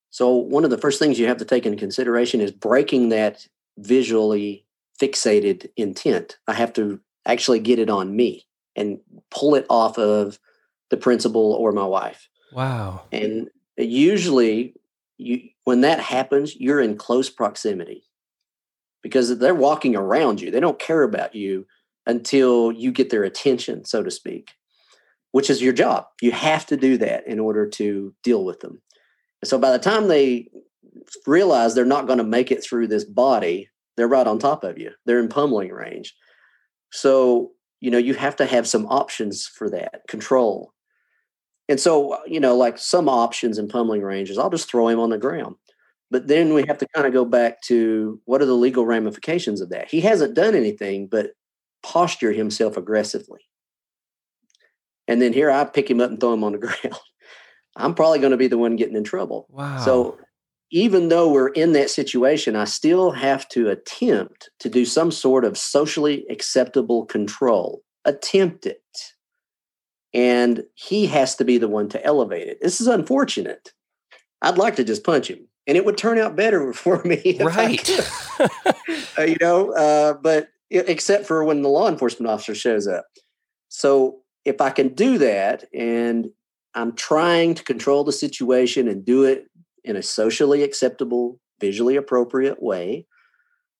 So one of the first things you have to take into consideration is breaking that visually fixated intent. I have to actually get it on me and pull it off of the principal or my wife. Wow. And usually you when that happens, you're in close proximity because they're walking around you. They don't care about you until you get their attention, so to speak, which is your job. You have to do that in order to deal with them. And so by the time they realize they're not going to make it through this body, they're right on top of you. They're in pummeling range. So, you know, you have to have some options for that control. And so, uh, you know, like some options in pummeling ranges, I'll just throw him on the ground. But then we have to kind of go back to what are the legal ramifications of that? He hasn't done anything but posture himself aggressively. And then here I pick him up and throw him on the ground. I'm probably going to be the one getting in trouble. Wow. So even though we're in that situation, I still have to attempt to do some sort of socially acceptable control. Attempt it. And he has to be the one to elevate it. This is unfortunate. I'd like to just punch him, and it would turn out better for me. Right. uh, you know, uh, but except for when the law enforcement officer shows up. So if I can do that and I'm trying to control the situation and do it in a socially acceptable, visually appropriate way.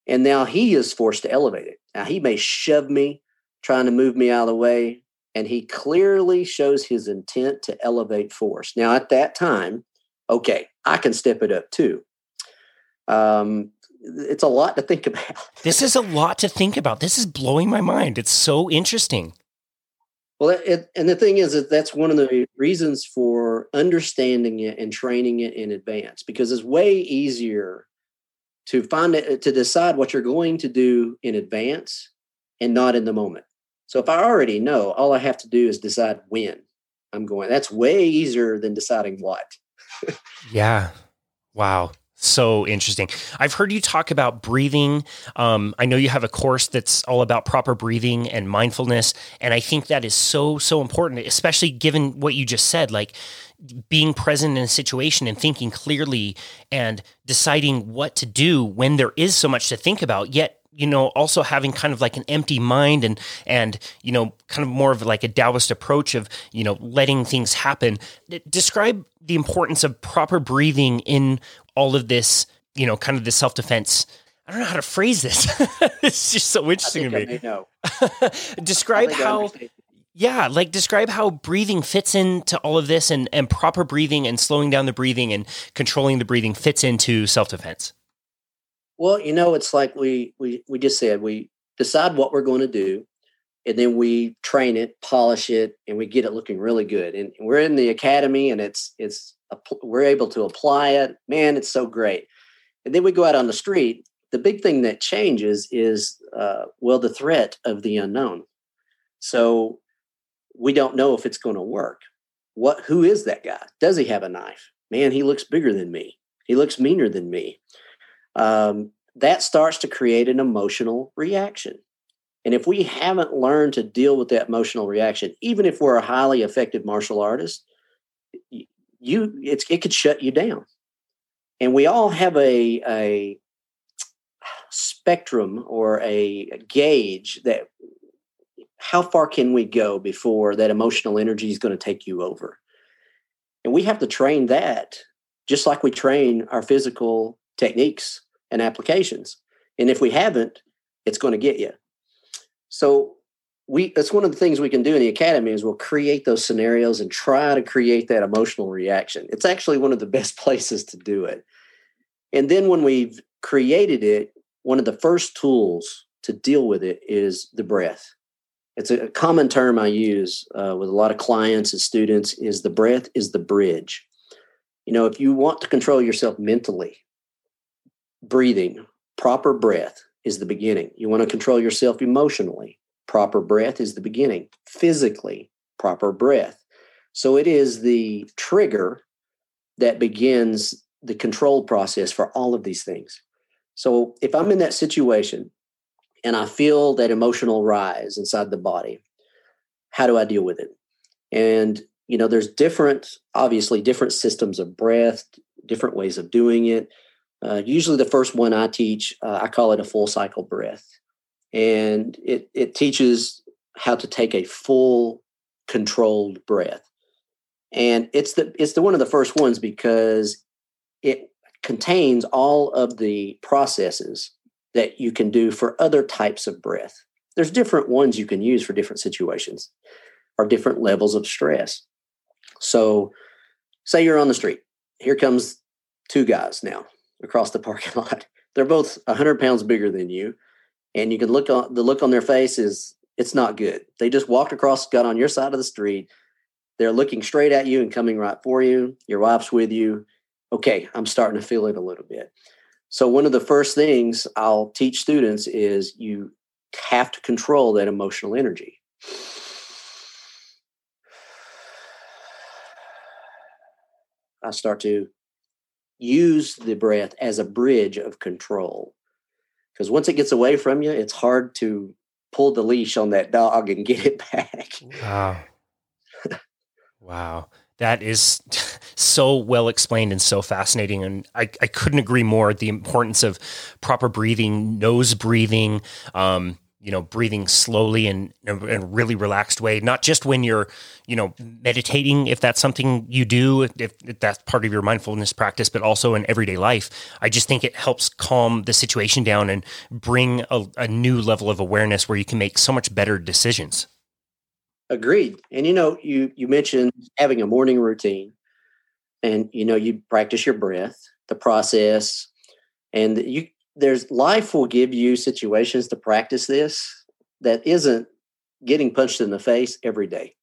And now he is forced to elevate it. Now he may shove me, trying to move me out of the way, and he clearly shows his intent to elevate force. Now, at that time, okay, I can step it up too. Um, it's a lot to think about. this is a lot to think about. This is blowing my mind. It's so interesting. Well, it, and the thing is that that's one of the reasons for understanding it and training it in advance because it's way easier to find it to decide what you're going to do in advance and not in the moment. So if I already know, all I have to do is decide when I'm going. That's way easier than deciding what. yeah. Wow. So interesting. I've heard you talk about breathing. Um, I know you have a course that's all about proper breathing and mindfulness. And I think that is so, so important, especially given what you just said. Like being present in a situation and thinking clearly and deciding what to do when there is so much to think about, yet you know also having kind of like an empty mind and and you know kind of more of like a taoist approach of you know letting things happen describe the importance of proper breathing in all of this you know kind of the self-defense I don't know how to phrase this. it's just so interesting to me. know. describe how yeah, like describe how breathing fits into all of this and, and proper breathing and slowing down the breathing and controlling the breathing fits into self defense. Well, you know, it's like we we we just said we decide what we're going to do, and then we train it, polish it, and we get it looking really good. And we're in the academy, and it's it's we're able to apply it. Man, it's so great. And then we go out on the street. The big thing that changes is uh, well the threat of the unknown. So we don't know if it's going to work. What who is that guy? Does he have a knife? Man, he looks bigger than me. He looks meaner than me. Um, that starts to create an emotional reaction. And if we haven't learned to deal with that emotional reaction, even if we're a highly effective martial artist, you it's it could shut you down. And we all have a a spectrum or a gauge that how far can we go before that emotional energy is going to take you over? And we have to train that just like we train our physical techniques and applications. And if we haven't, it's going to get you. So we that's one of the things we can do in the academy is we'll create those scenarios and try to create that emotional reaction. It's actually one of the best places to do it. And then when we've created it, one of the first tools to deal with it is the breath it's a common term I use uh, with a lot of clients and students is the breath is the bridge. You know, if you want to control yourself mentally, breathing, proper breath is the beginning. You want to control yourself emotionally, proper breath is the beginning. Physically, proper breath. So it is the trigger that begins the control process for all of these things. So if I'm in that situation and I feel that emotional rise inside the body. How do I deal with it? And, you know, there's different, obviously, different systems of breath, different ways of doing it. Uh, usually, the first one I teach, uh, I call it a full cycle breath. And it, it teaches how to take a full controlled breath. And it's the it's the one of the first ones because it contains all of the processes that you can do for other types of breath. There's different ones you can use for different situations or different levels of stress. So, say you're on the street. Here comes two guys now across the parking lot. They're both 100 pounds bigger than you, and you can look on the look on their face is it's not good. They just walked across, got on your side of the street. They're looking straight at you and coming right for you. Your wife's with you. Okay, I'm starting to feel it a little bit. So, one of the first things I'll teach students is you have to control that emotional energy. I start to use the breath as a bridge of control. Because once it gets away from you, it's hard to pull the leash on that dog and get it back. Wow. wow that is so well explained and so fascinating. And I, I couldn't agree more. The importance of proper breathing, nose breathing, um, you know, breathing slowly and in a really relaxed way, not just when you're, you know, meditating, if that's something you do, if, if that's part of your mindfulness practice, but also in everyday life. I just think it helps calm the situation down and bring a, a new level of awareness where you can make so much better decisions. Agreed. And you know, you you mentioned having a morning routine. and you know you practice your breath, the process, and you there's life will give you situations to practice this that isn't getting punched in the face every day.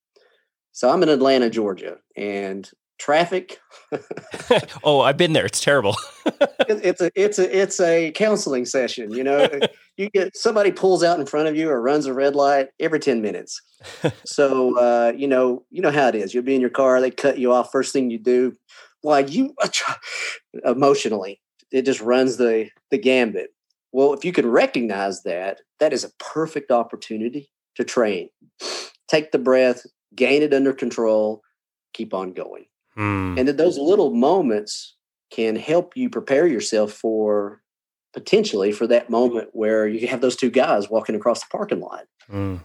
So I'm in Atlanta, Georgia, and traffic. oh, I've been there. It's terrible. it's a it's a it's a counseling session. You know, you get somebody pulls out in front of you or runs a red light every ten minutes. so uh, you know you know how it is. You'll be in your car. They cut you off. First thing you do, why you emotionally it just runs the the gambit. Well, if you can recognize that, that is a perfect opportunity to train. Take the breath, gain it under control, keep on going. Mm. And that those little moments can help you prepare yourself for potentially for that moment where you have those two guys walking across the parking lot. Mm.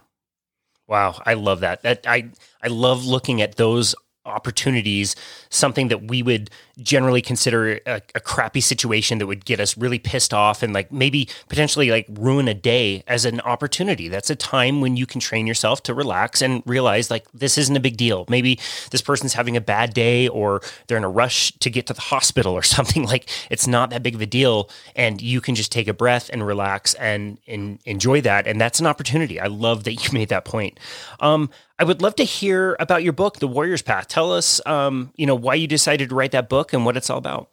Wow, I love that. That I I love looking at those opportunities, something that we would generally consider a, a, crappy situation that would get us really pissed off and like maybe potentially like ruin a day as an opportunity. That's a time when you can train yourself to relax and realize like this isn't a big deal. Maybe this person's having a bad day or they're in a rush to get to the hospital or something like it's not that big of a deal and you can just take a breath and relax and, and enjoy that and that's an opportunity. I love that you made that point. Um, I would love to hear about your book, The Warrior's Path. Tell us, um, you know, why you decided to write that book and what it's all about.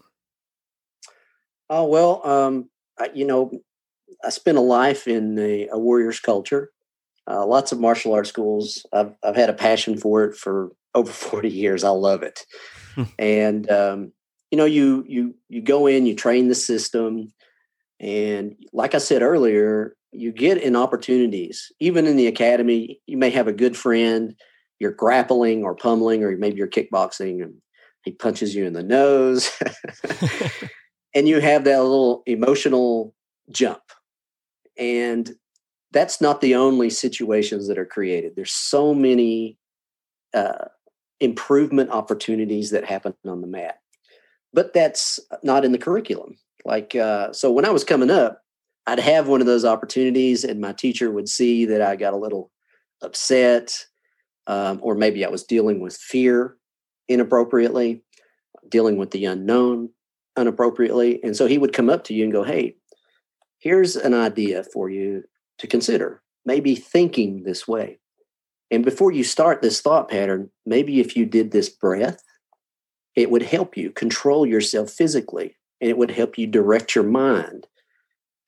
Oh well, um, I, you know, I spent a life in a, a warrior's culture. Uh, lots of martial arts schools. I've I've had a passion for it for over forty years. I love it, hmm. and um, you know, you you you go in, you train the system, and like I said earlier, you get in opportunities. Even in the academy, you may have a good friend, you're grappling or pummeling, or maybe you're kickboxing and he punches you in the nose. and you have that little emotional jump. And that's not the only situations that are created. There's so many uh, improvement opportunities that happen on the mat, but that's not in the curriculum. Like, uh, so when I was coming up, I'd have one of those opportunities, and my teacher would see that I got a little upset, um, or maybe I was dealing with fear inappropriately, dealing with the unknown inappropriately. And so he would come up to you and go, Hey, here's an idea for you to consider. Maybe thinking this way. And before you start this thought pattern, maybe if you did this breath, it would help you control yourself physically and it would help you direct your mind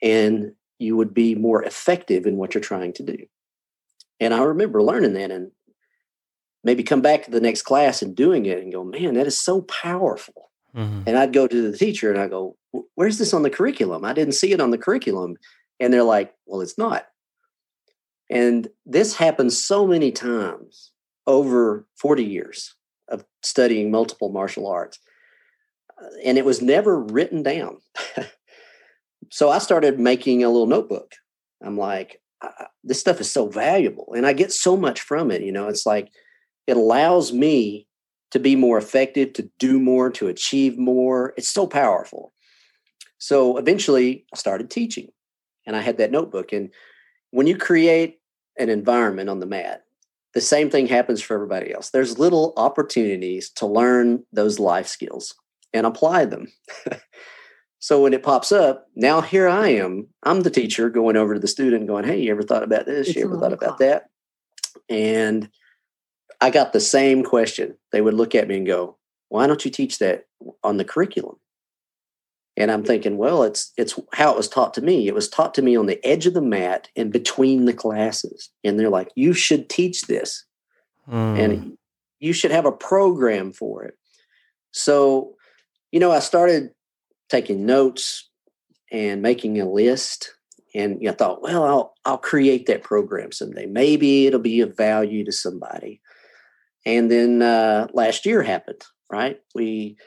and you would be more effective in what you're trying to do. And I remember learning that and maybe come back to the next class and doing it and go, man, that is so powerful. Mm-hmm. And I'd go to the teacher and I go, where's this on the curriculum? I didn't see it on the curriculum. And they're like, well, it's not. And this happens so many times over 40 years of studying multiple martial arts. And it was never written down. so I started making a little notebook. I'm like, this stuff is so valuable and I get so much from it. You know, it's like it allows me to be more effective, to do more, to achieve more. It's so powerful. So eventually I started teaching and I had that notebook. And when you create an environment on the mat, the same thing happens for everybody else. There's little opportunities to learn those life skills and apply them. So when it pops up, now here I am. I'm the teacher going over to the student going, Hey, you ever thought about this? It's you ever thought about that? And I got the same question. They would look at me and go, Why don't you teach that on the curriculum? And I'm thinking, well, it's it's how it was taught to me. It was taught to me on the edge of the mat and between the classes. And they're like, you should teach this. Mm. And you should have a program for it. So, you know, I started taking notes and making a list. And I thought, well, I'll I'll create that program someday. Maybe it'll be of value to somebody. And then uh, last year happened, right? We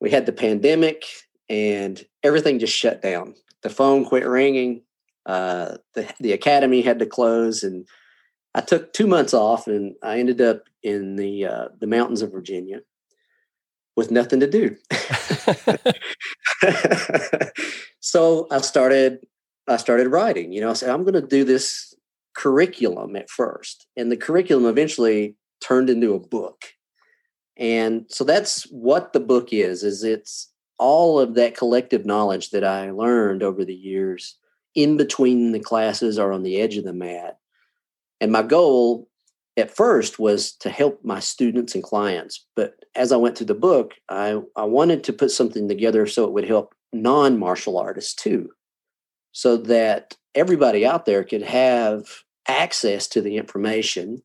we had the pandemic, and everything just shut down. The phone quit ringing. Uh, the the academy had to close, and I took two months off, and I ended up in the uh, the mountains of Virginia with nothing to do. so I started I started writing. You know, I said I'm going to do this curriculum at first, and the curriculum eventually turned into a book. And so that's what the book is, is it's all of that collective knowledge that I learned over the years in between the classes or on the edge of the mat. And my goal at first was to help my students and clients. But as I went through the book, I, I wanted to put something together so it would help non martial artists too, so that everybody out there could have access to the information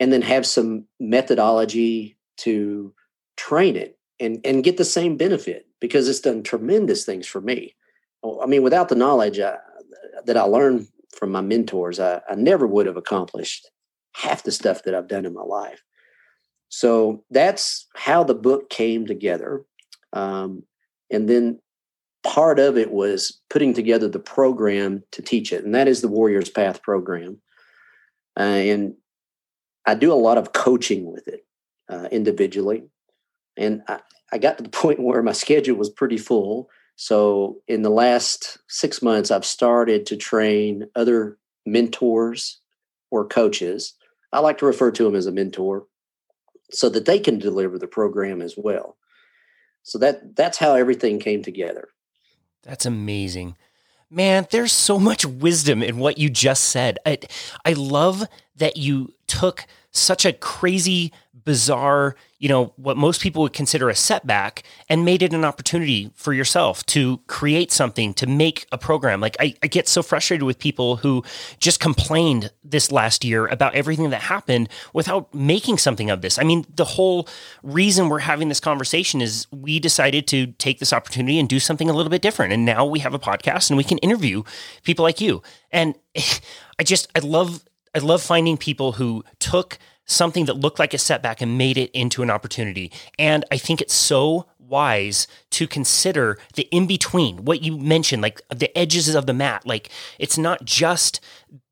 and then have some methodology to train it and, and get the same benefit because it's done tremendous things for me. I mean, without the knowledge I, uh, that I learned from my mentors, I, I never would have accomplished half the stuff that I've done in my life. So that's how the book came together. Um, and then part of it was putting together the program to teach it, and that is the Warriors Path program. Uh, and I do a lot of coaching with it uh, individually. And I, I got to the point where my schedule was pretty full. So in the last six months, I've started to train other mentors or coaches. I like to refer to them as a mentor so that they can deliver the program as well. So that that's how everything came together. That's amazing. Man, there's so much wisdom in what you just said. I, I love that you took such a crazy, bizarre, you know, what most people would consider a setback and made it an opportunity for yourself to create something, to make a program. Like, I, I get so frustrated with people who just complained this last year about everything that happened without making something of this. I mean, the whole reason we're having this conversation is we decided to take this opportunity and do something a little bit different. And now we have a podcast and we can interview people like you. And I just, I love I love finding people who took something that looked like a setback and made it into an opportunity. And I think it's so wise to consider the in between, what you mentioned, like the edges of the mat. Like it's not just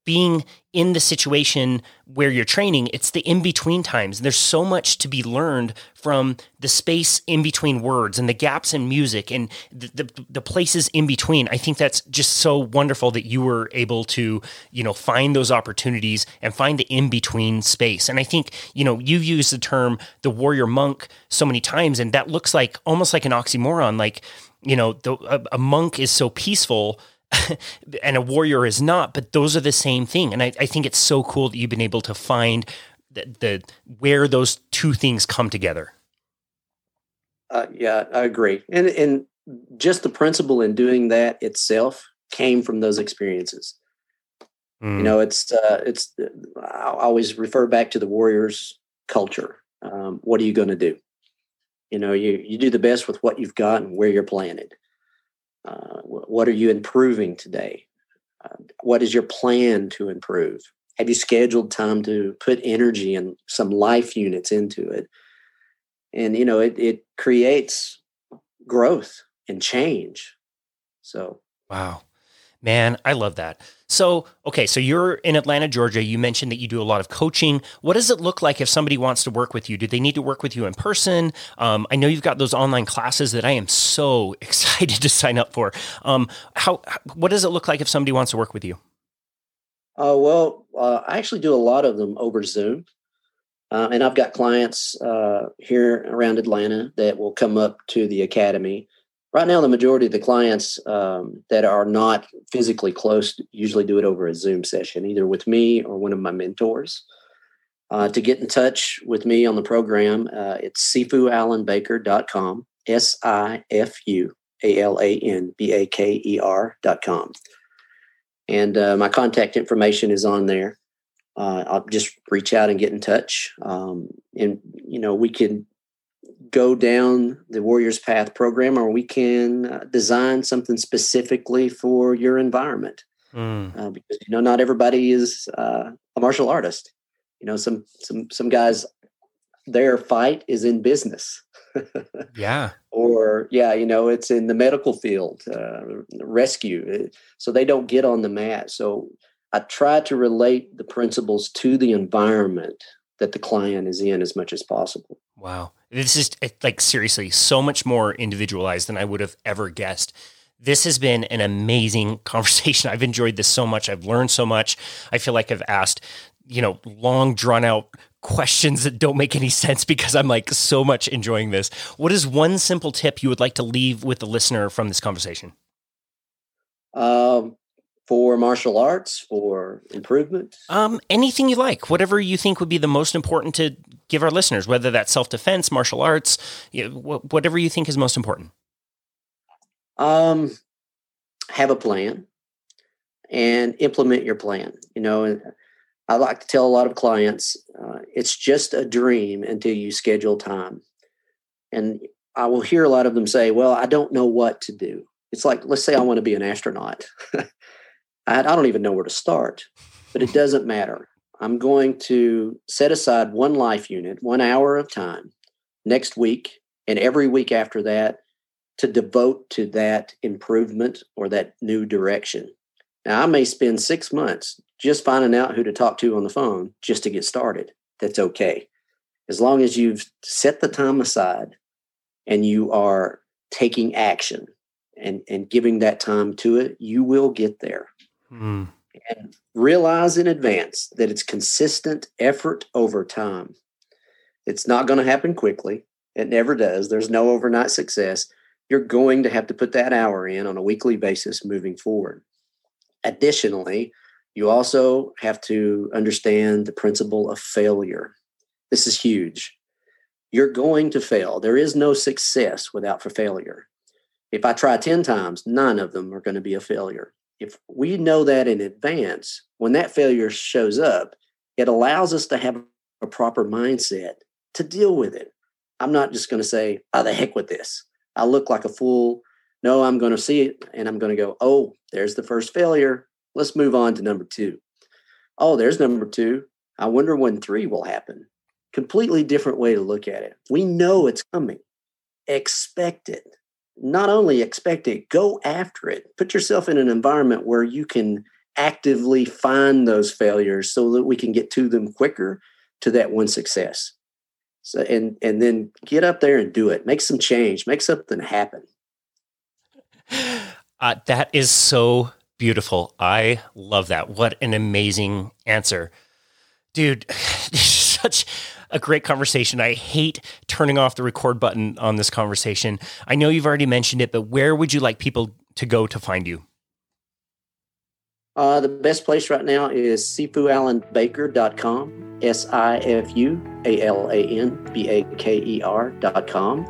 being in the situation where you're training, it's the in between times. There's so much to be learned from the space in between words and the gaps in music and the, the, the, places in between. I think that's just so wonderful that you were able to, you know, find those opportunities and find the in between space. And I think, you know, you've used the term the warrior monk so many times, and that looks like almost like an oxymoron. Like, you know, the, a, a monk is so peaceful and a warrior is not, but those are the same thing. And I, I think it's so cool that you've been able to find the, the where those two things come together. Uh, yeah, I agree. And and just the principle in doing that itself came from those experiences. Mm. You know, it's uh, it's. I always refer back to the warriors' culture. Um, what are you going to do? You know, you you do the best with what you've got and where you're planted. Uh, what are you improving today? Uh, what is your plan to improve? Have you scheduled time to put energy and some life units into it? And you know, it it creates growth and change. So, wow. Man, I love that. So, okay, so you're in Atlanta, Georgia. You mentioned that you do a lot of coaching. What does it look like if somebody wants to work with you? Do they need to work with you in person? Um, I know you've got those online classes that I am so excited to sign up for. Um, how? What does it look like if somebody wants to work with you? Uh, well, uh, I actually do a lot of them over Zoom. Uh, and I've got clients uh, here around Atlanta that will come up to the academy right now the majority of the clients um, that are not physically close usually do it over a zoom session either with me or one of my mentors. Uh, to get in touch with me on the program uh, it's sifualanbaker.com s-i-f-u-a-l-a-n-b-a-k-e-r.com and uh, my contact information is on there. Uh, i'll just reach out and get in touch. Um, and you know we can go down the Warriors Path program, or we can uh, design something specifically for your environment. Mm. Uh, because you know, not everybody is uh, a martial artist. You know, some some some guys, their fight is in business. yeah. Or yeah, you know, it's in the medical field, uh, rescue. Uh, so they don't get on the mat. So I try to relate the principles to the environment that the client is in as much as possible. Wow. This is like seriously so much more individualized than I would have ever guessed. This has been an amazing conversation. I've enjoyed this so much. I've learned so much. I feel like I've asked you know, long drawn out questions that don't make any sense because I'm like so much enjoying this. What is one simple tip you would like to leave with the listener from this conversation? Um, for martial arts, for improvement? Um, anything you like, whatever you think would be the most important to give our listeners, whether that's self defense, martial arts, you know, whatever you think is most important. Um, have a plan and implement your plan. You know, I like to tell a lot of clients uh, it's just a dream until you schedule time. And I will hear a lot of them say, Well, I don't know what to do. It's like, let's say I want to be an astronaut. I, I don't even know where to start, but it doesn't matter. I'm going to set aside one life unit, one hour of time next week and every week after that to devote to that improvement or that new direction. Now, I may spend six months just finding out who to talk to on the phone just to get started. That's okay. As long as you've set the time aside and you are taking action and, and giving that time to it, you will get there. Mm. And realize in advance that it's consistent effort over time. It's not going to happen quickly. It never does. There's no overnight success. You're going to have to put that hour in on a weekly basis moving forward. Additionally, you also have to understand the principle of failure. This is huge. You're going to fail. There is no success without for failure. If I try 10 times, nine of them are going to be a failure if we know that in advance, when that failure shows up, it allows us to have a proper mindset to deal with it. I'm not just going to say, oh, the heck with this. I look like a fool. No, I'm going to see it and I'm going to go, oh, there's the first failure. Let's move on to number two. Oh, there's number two. I wonder when three will happen. Completely different way to look at it. We know it's coming. Expect it not only expect it, go after it. Put yourself in an environment where you can actively find those failures so that we can get to them quicker to that one success. So and and then get up there and do it. Make some change. Make something happen. Uh, that is so beautiful. I love that. What an amazing answer, dude. such a great conversation. I hate turning off the record button on this conversation. I know you've already mentioned it, but where would you like people to go to find you? Uh, the best place right now is sifualanbaker.com, S I F U A L A N B A K E R.com.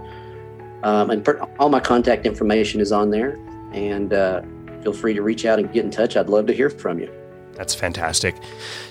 Um, and per, all my contact information is on there. And uh, feel free to reach out and get in touch. I'd love to hear from you. That's fantastic.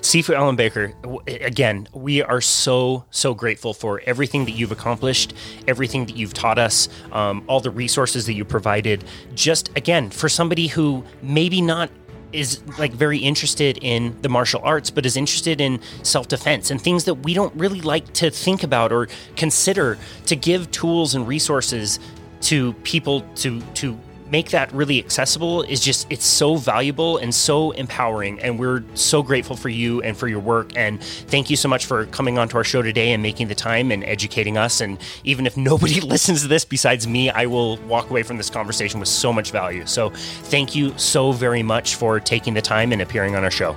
Sifu Alan Baker, again, we are so, so grateful for everything that you've accomplished, everything that you've taught us, um, all the resources that you provided. Just again, for somebody who maybe not is like very interested in the martial arts, but is interested in self defense and things that we don't really like to think about or consider to give tools and resources to people to to make that really accessible is just it's so valuable and so empowering and we're so grateful for you and for your work and thank you so much for coming onto our show today and making the time and educating us and even if nobody listens to this besides me I will walk away from this conversation with so much value so thank you so very much for taking the time and appearing on our show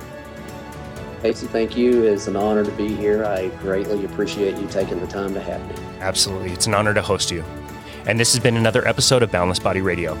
Casey, thank you. It's an honor to be here. I greatly appreciate you taking the time to have me. Absolutely. It's an honor to host you. And this has been another episode of Boundless Body Radio.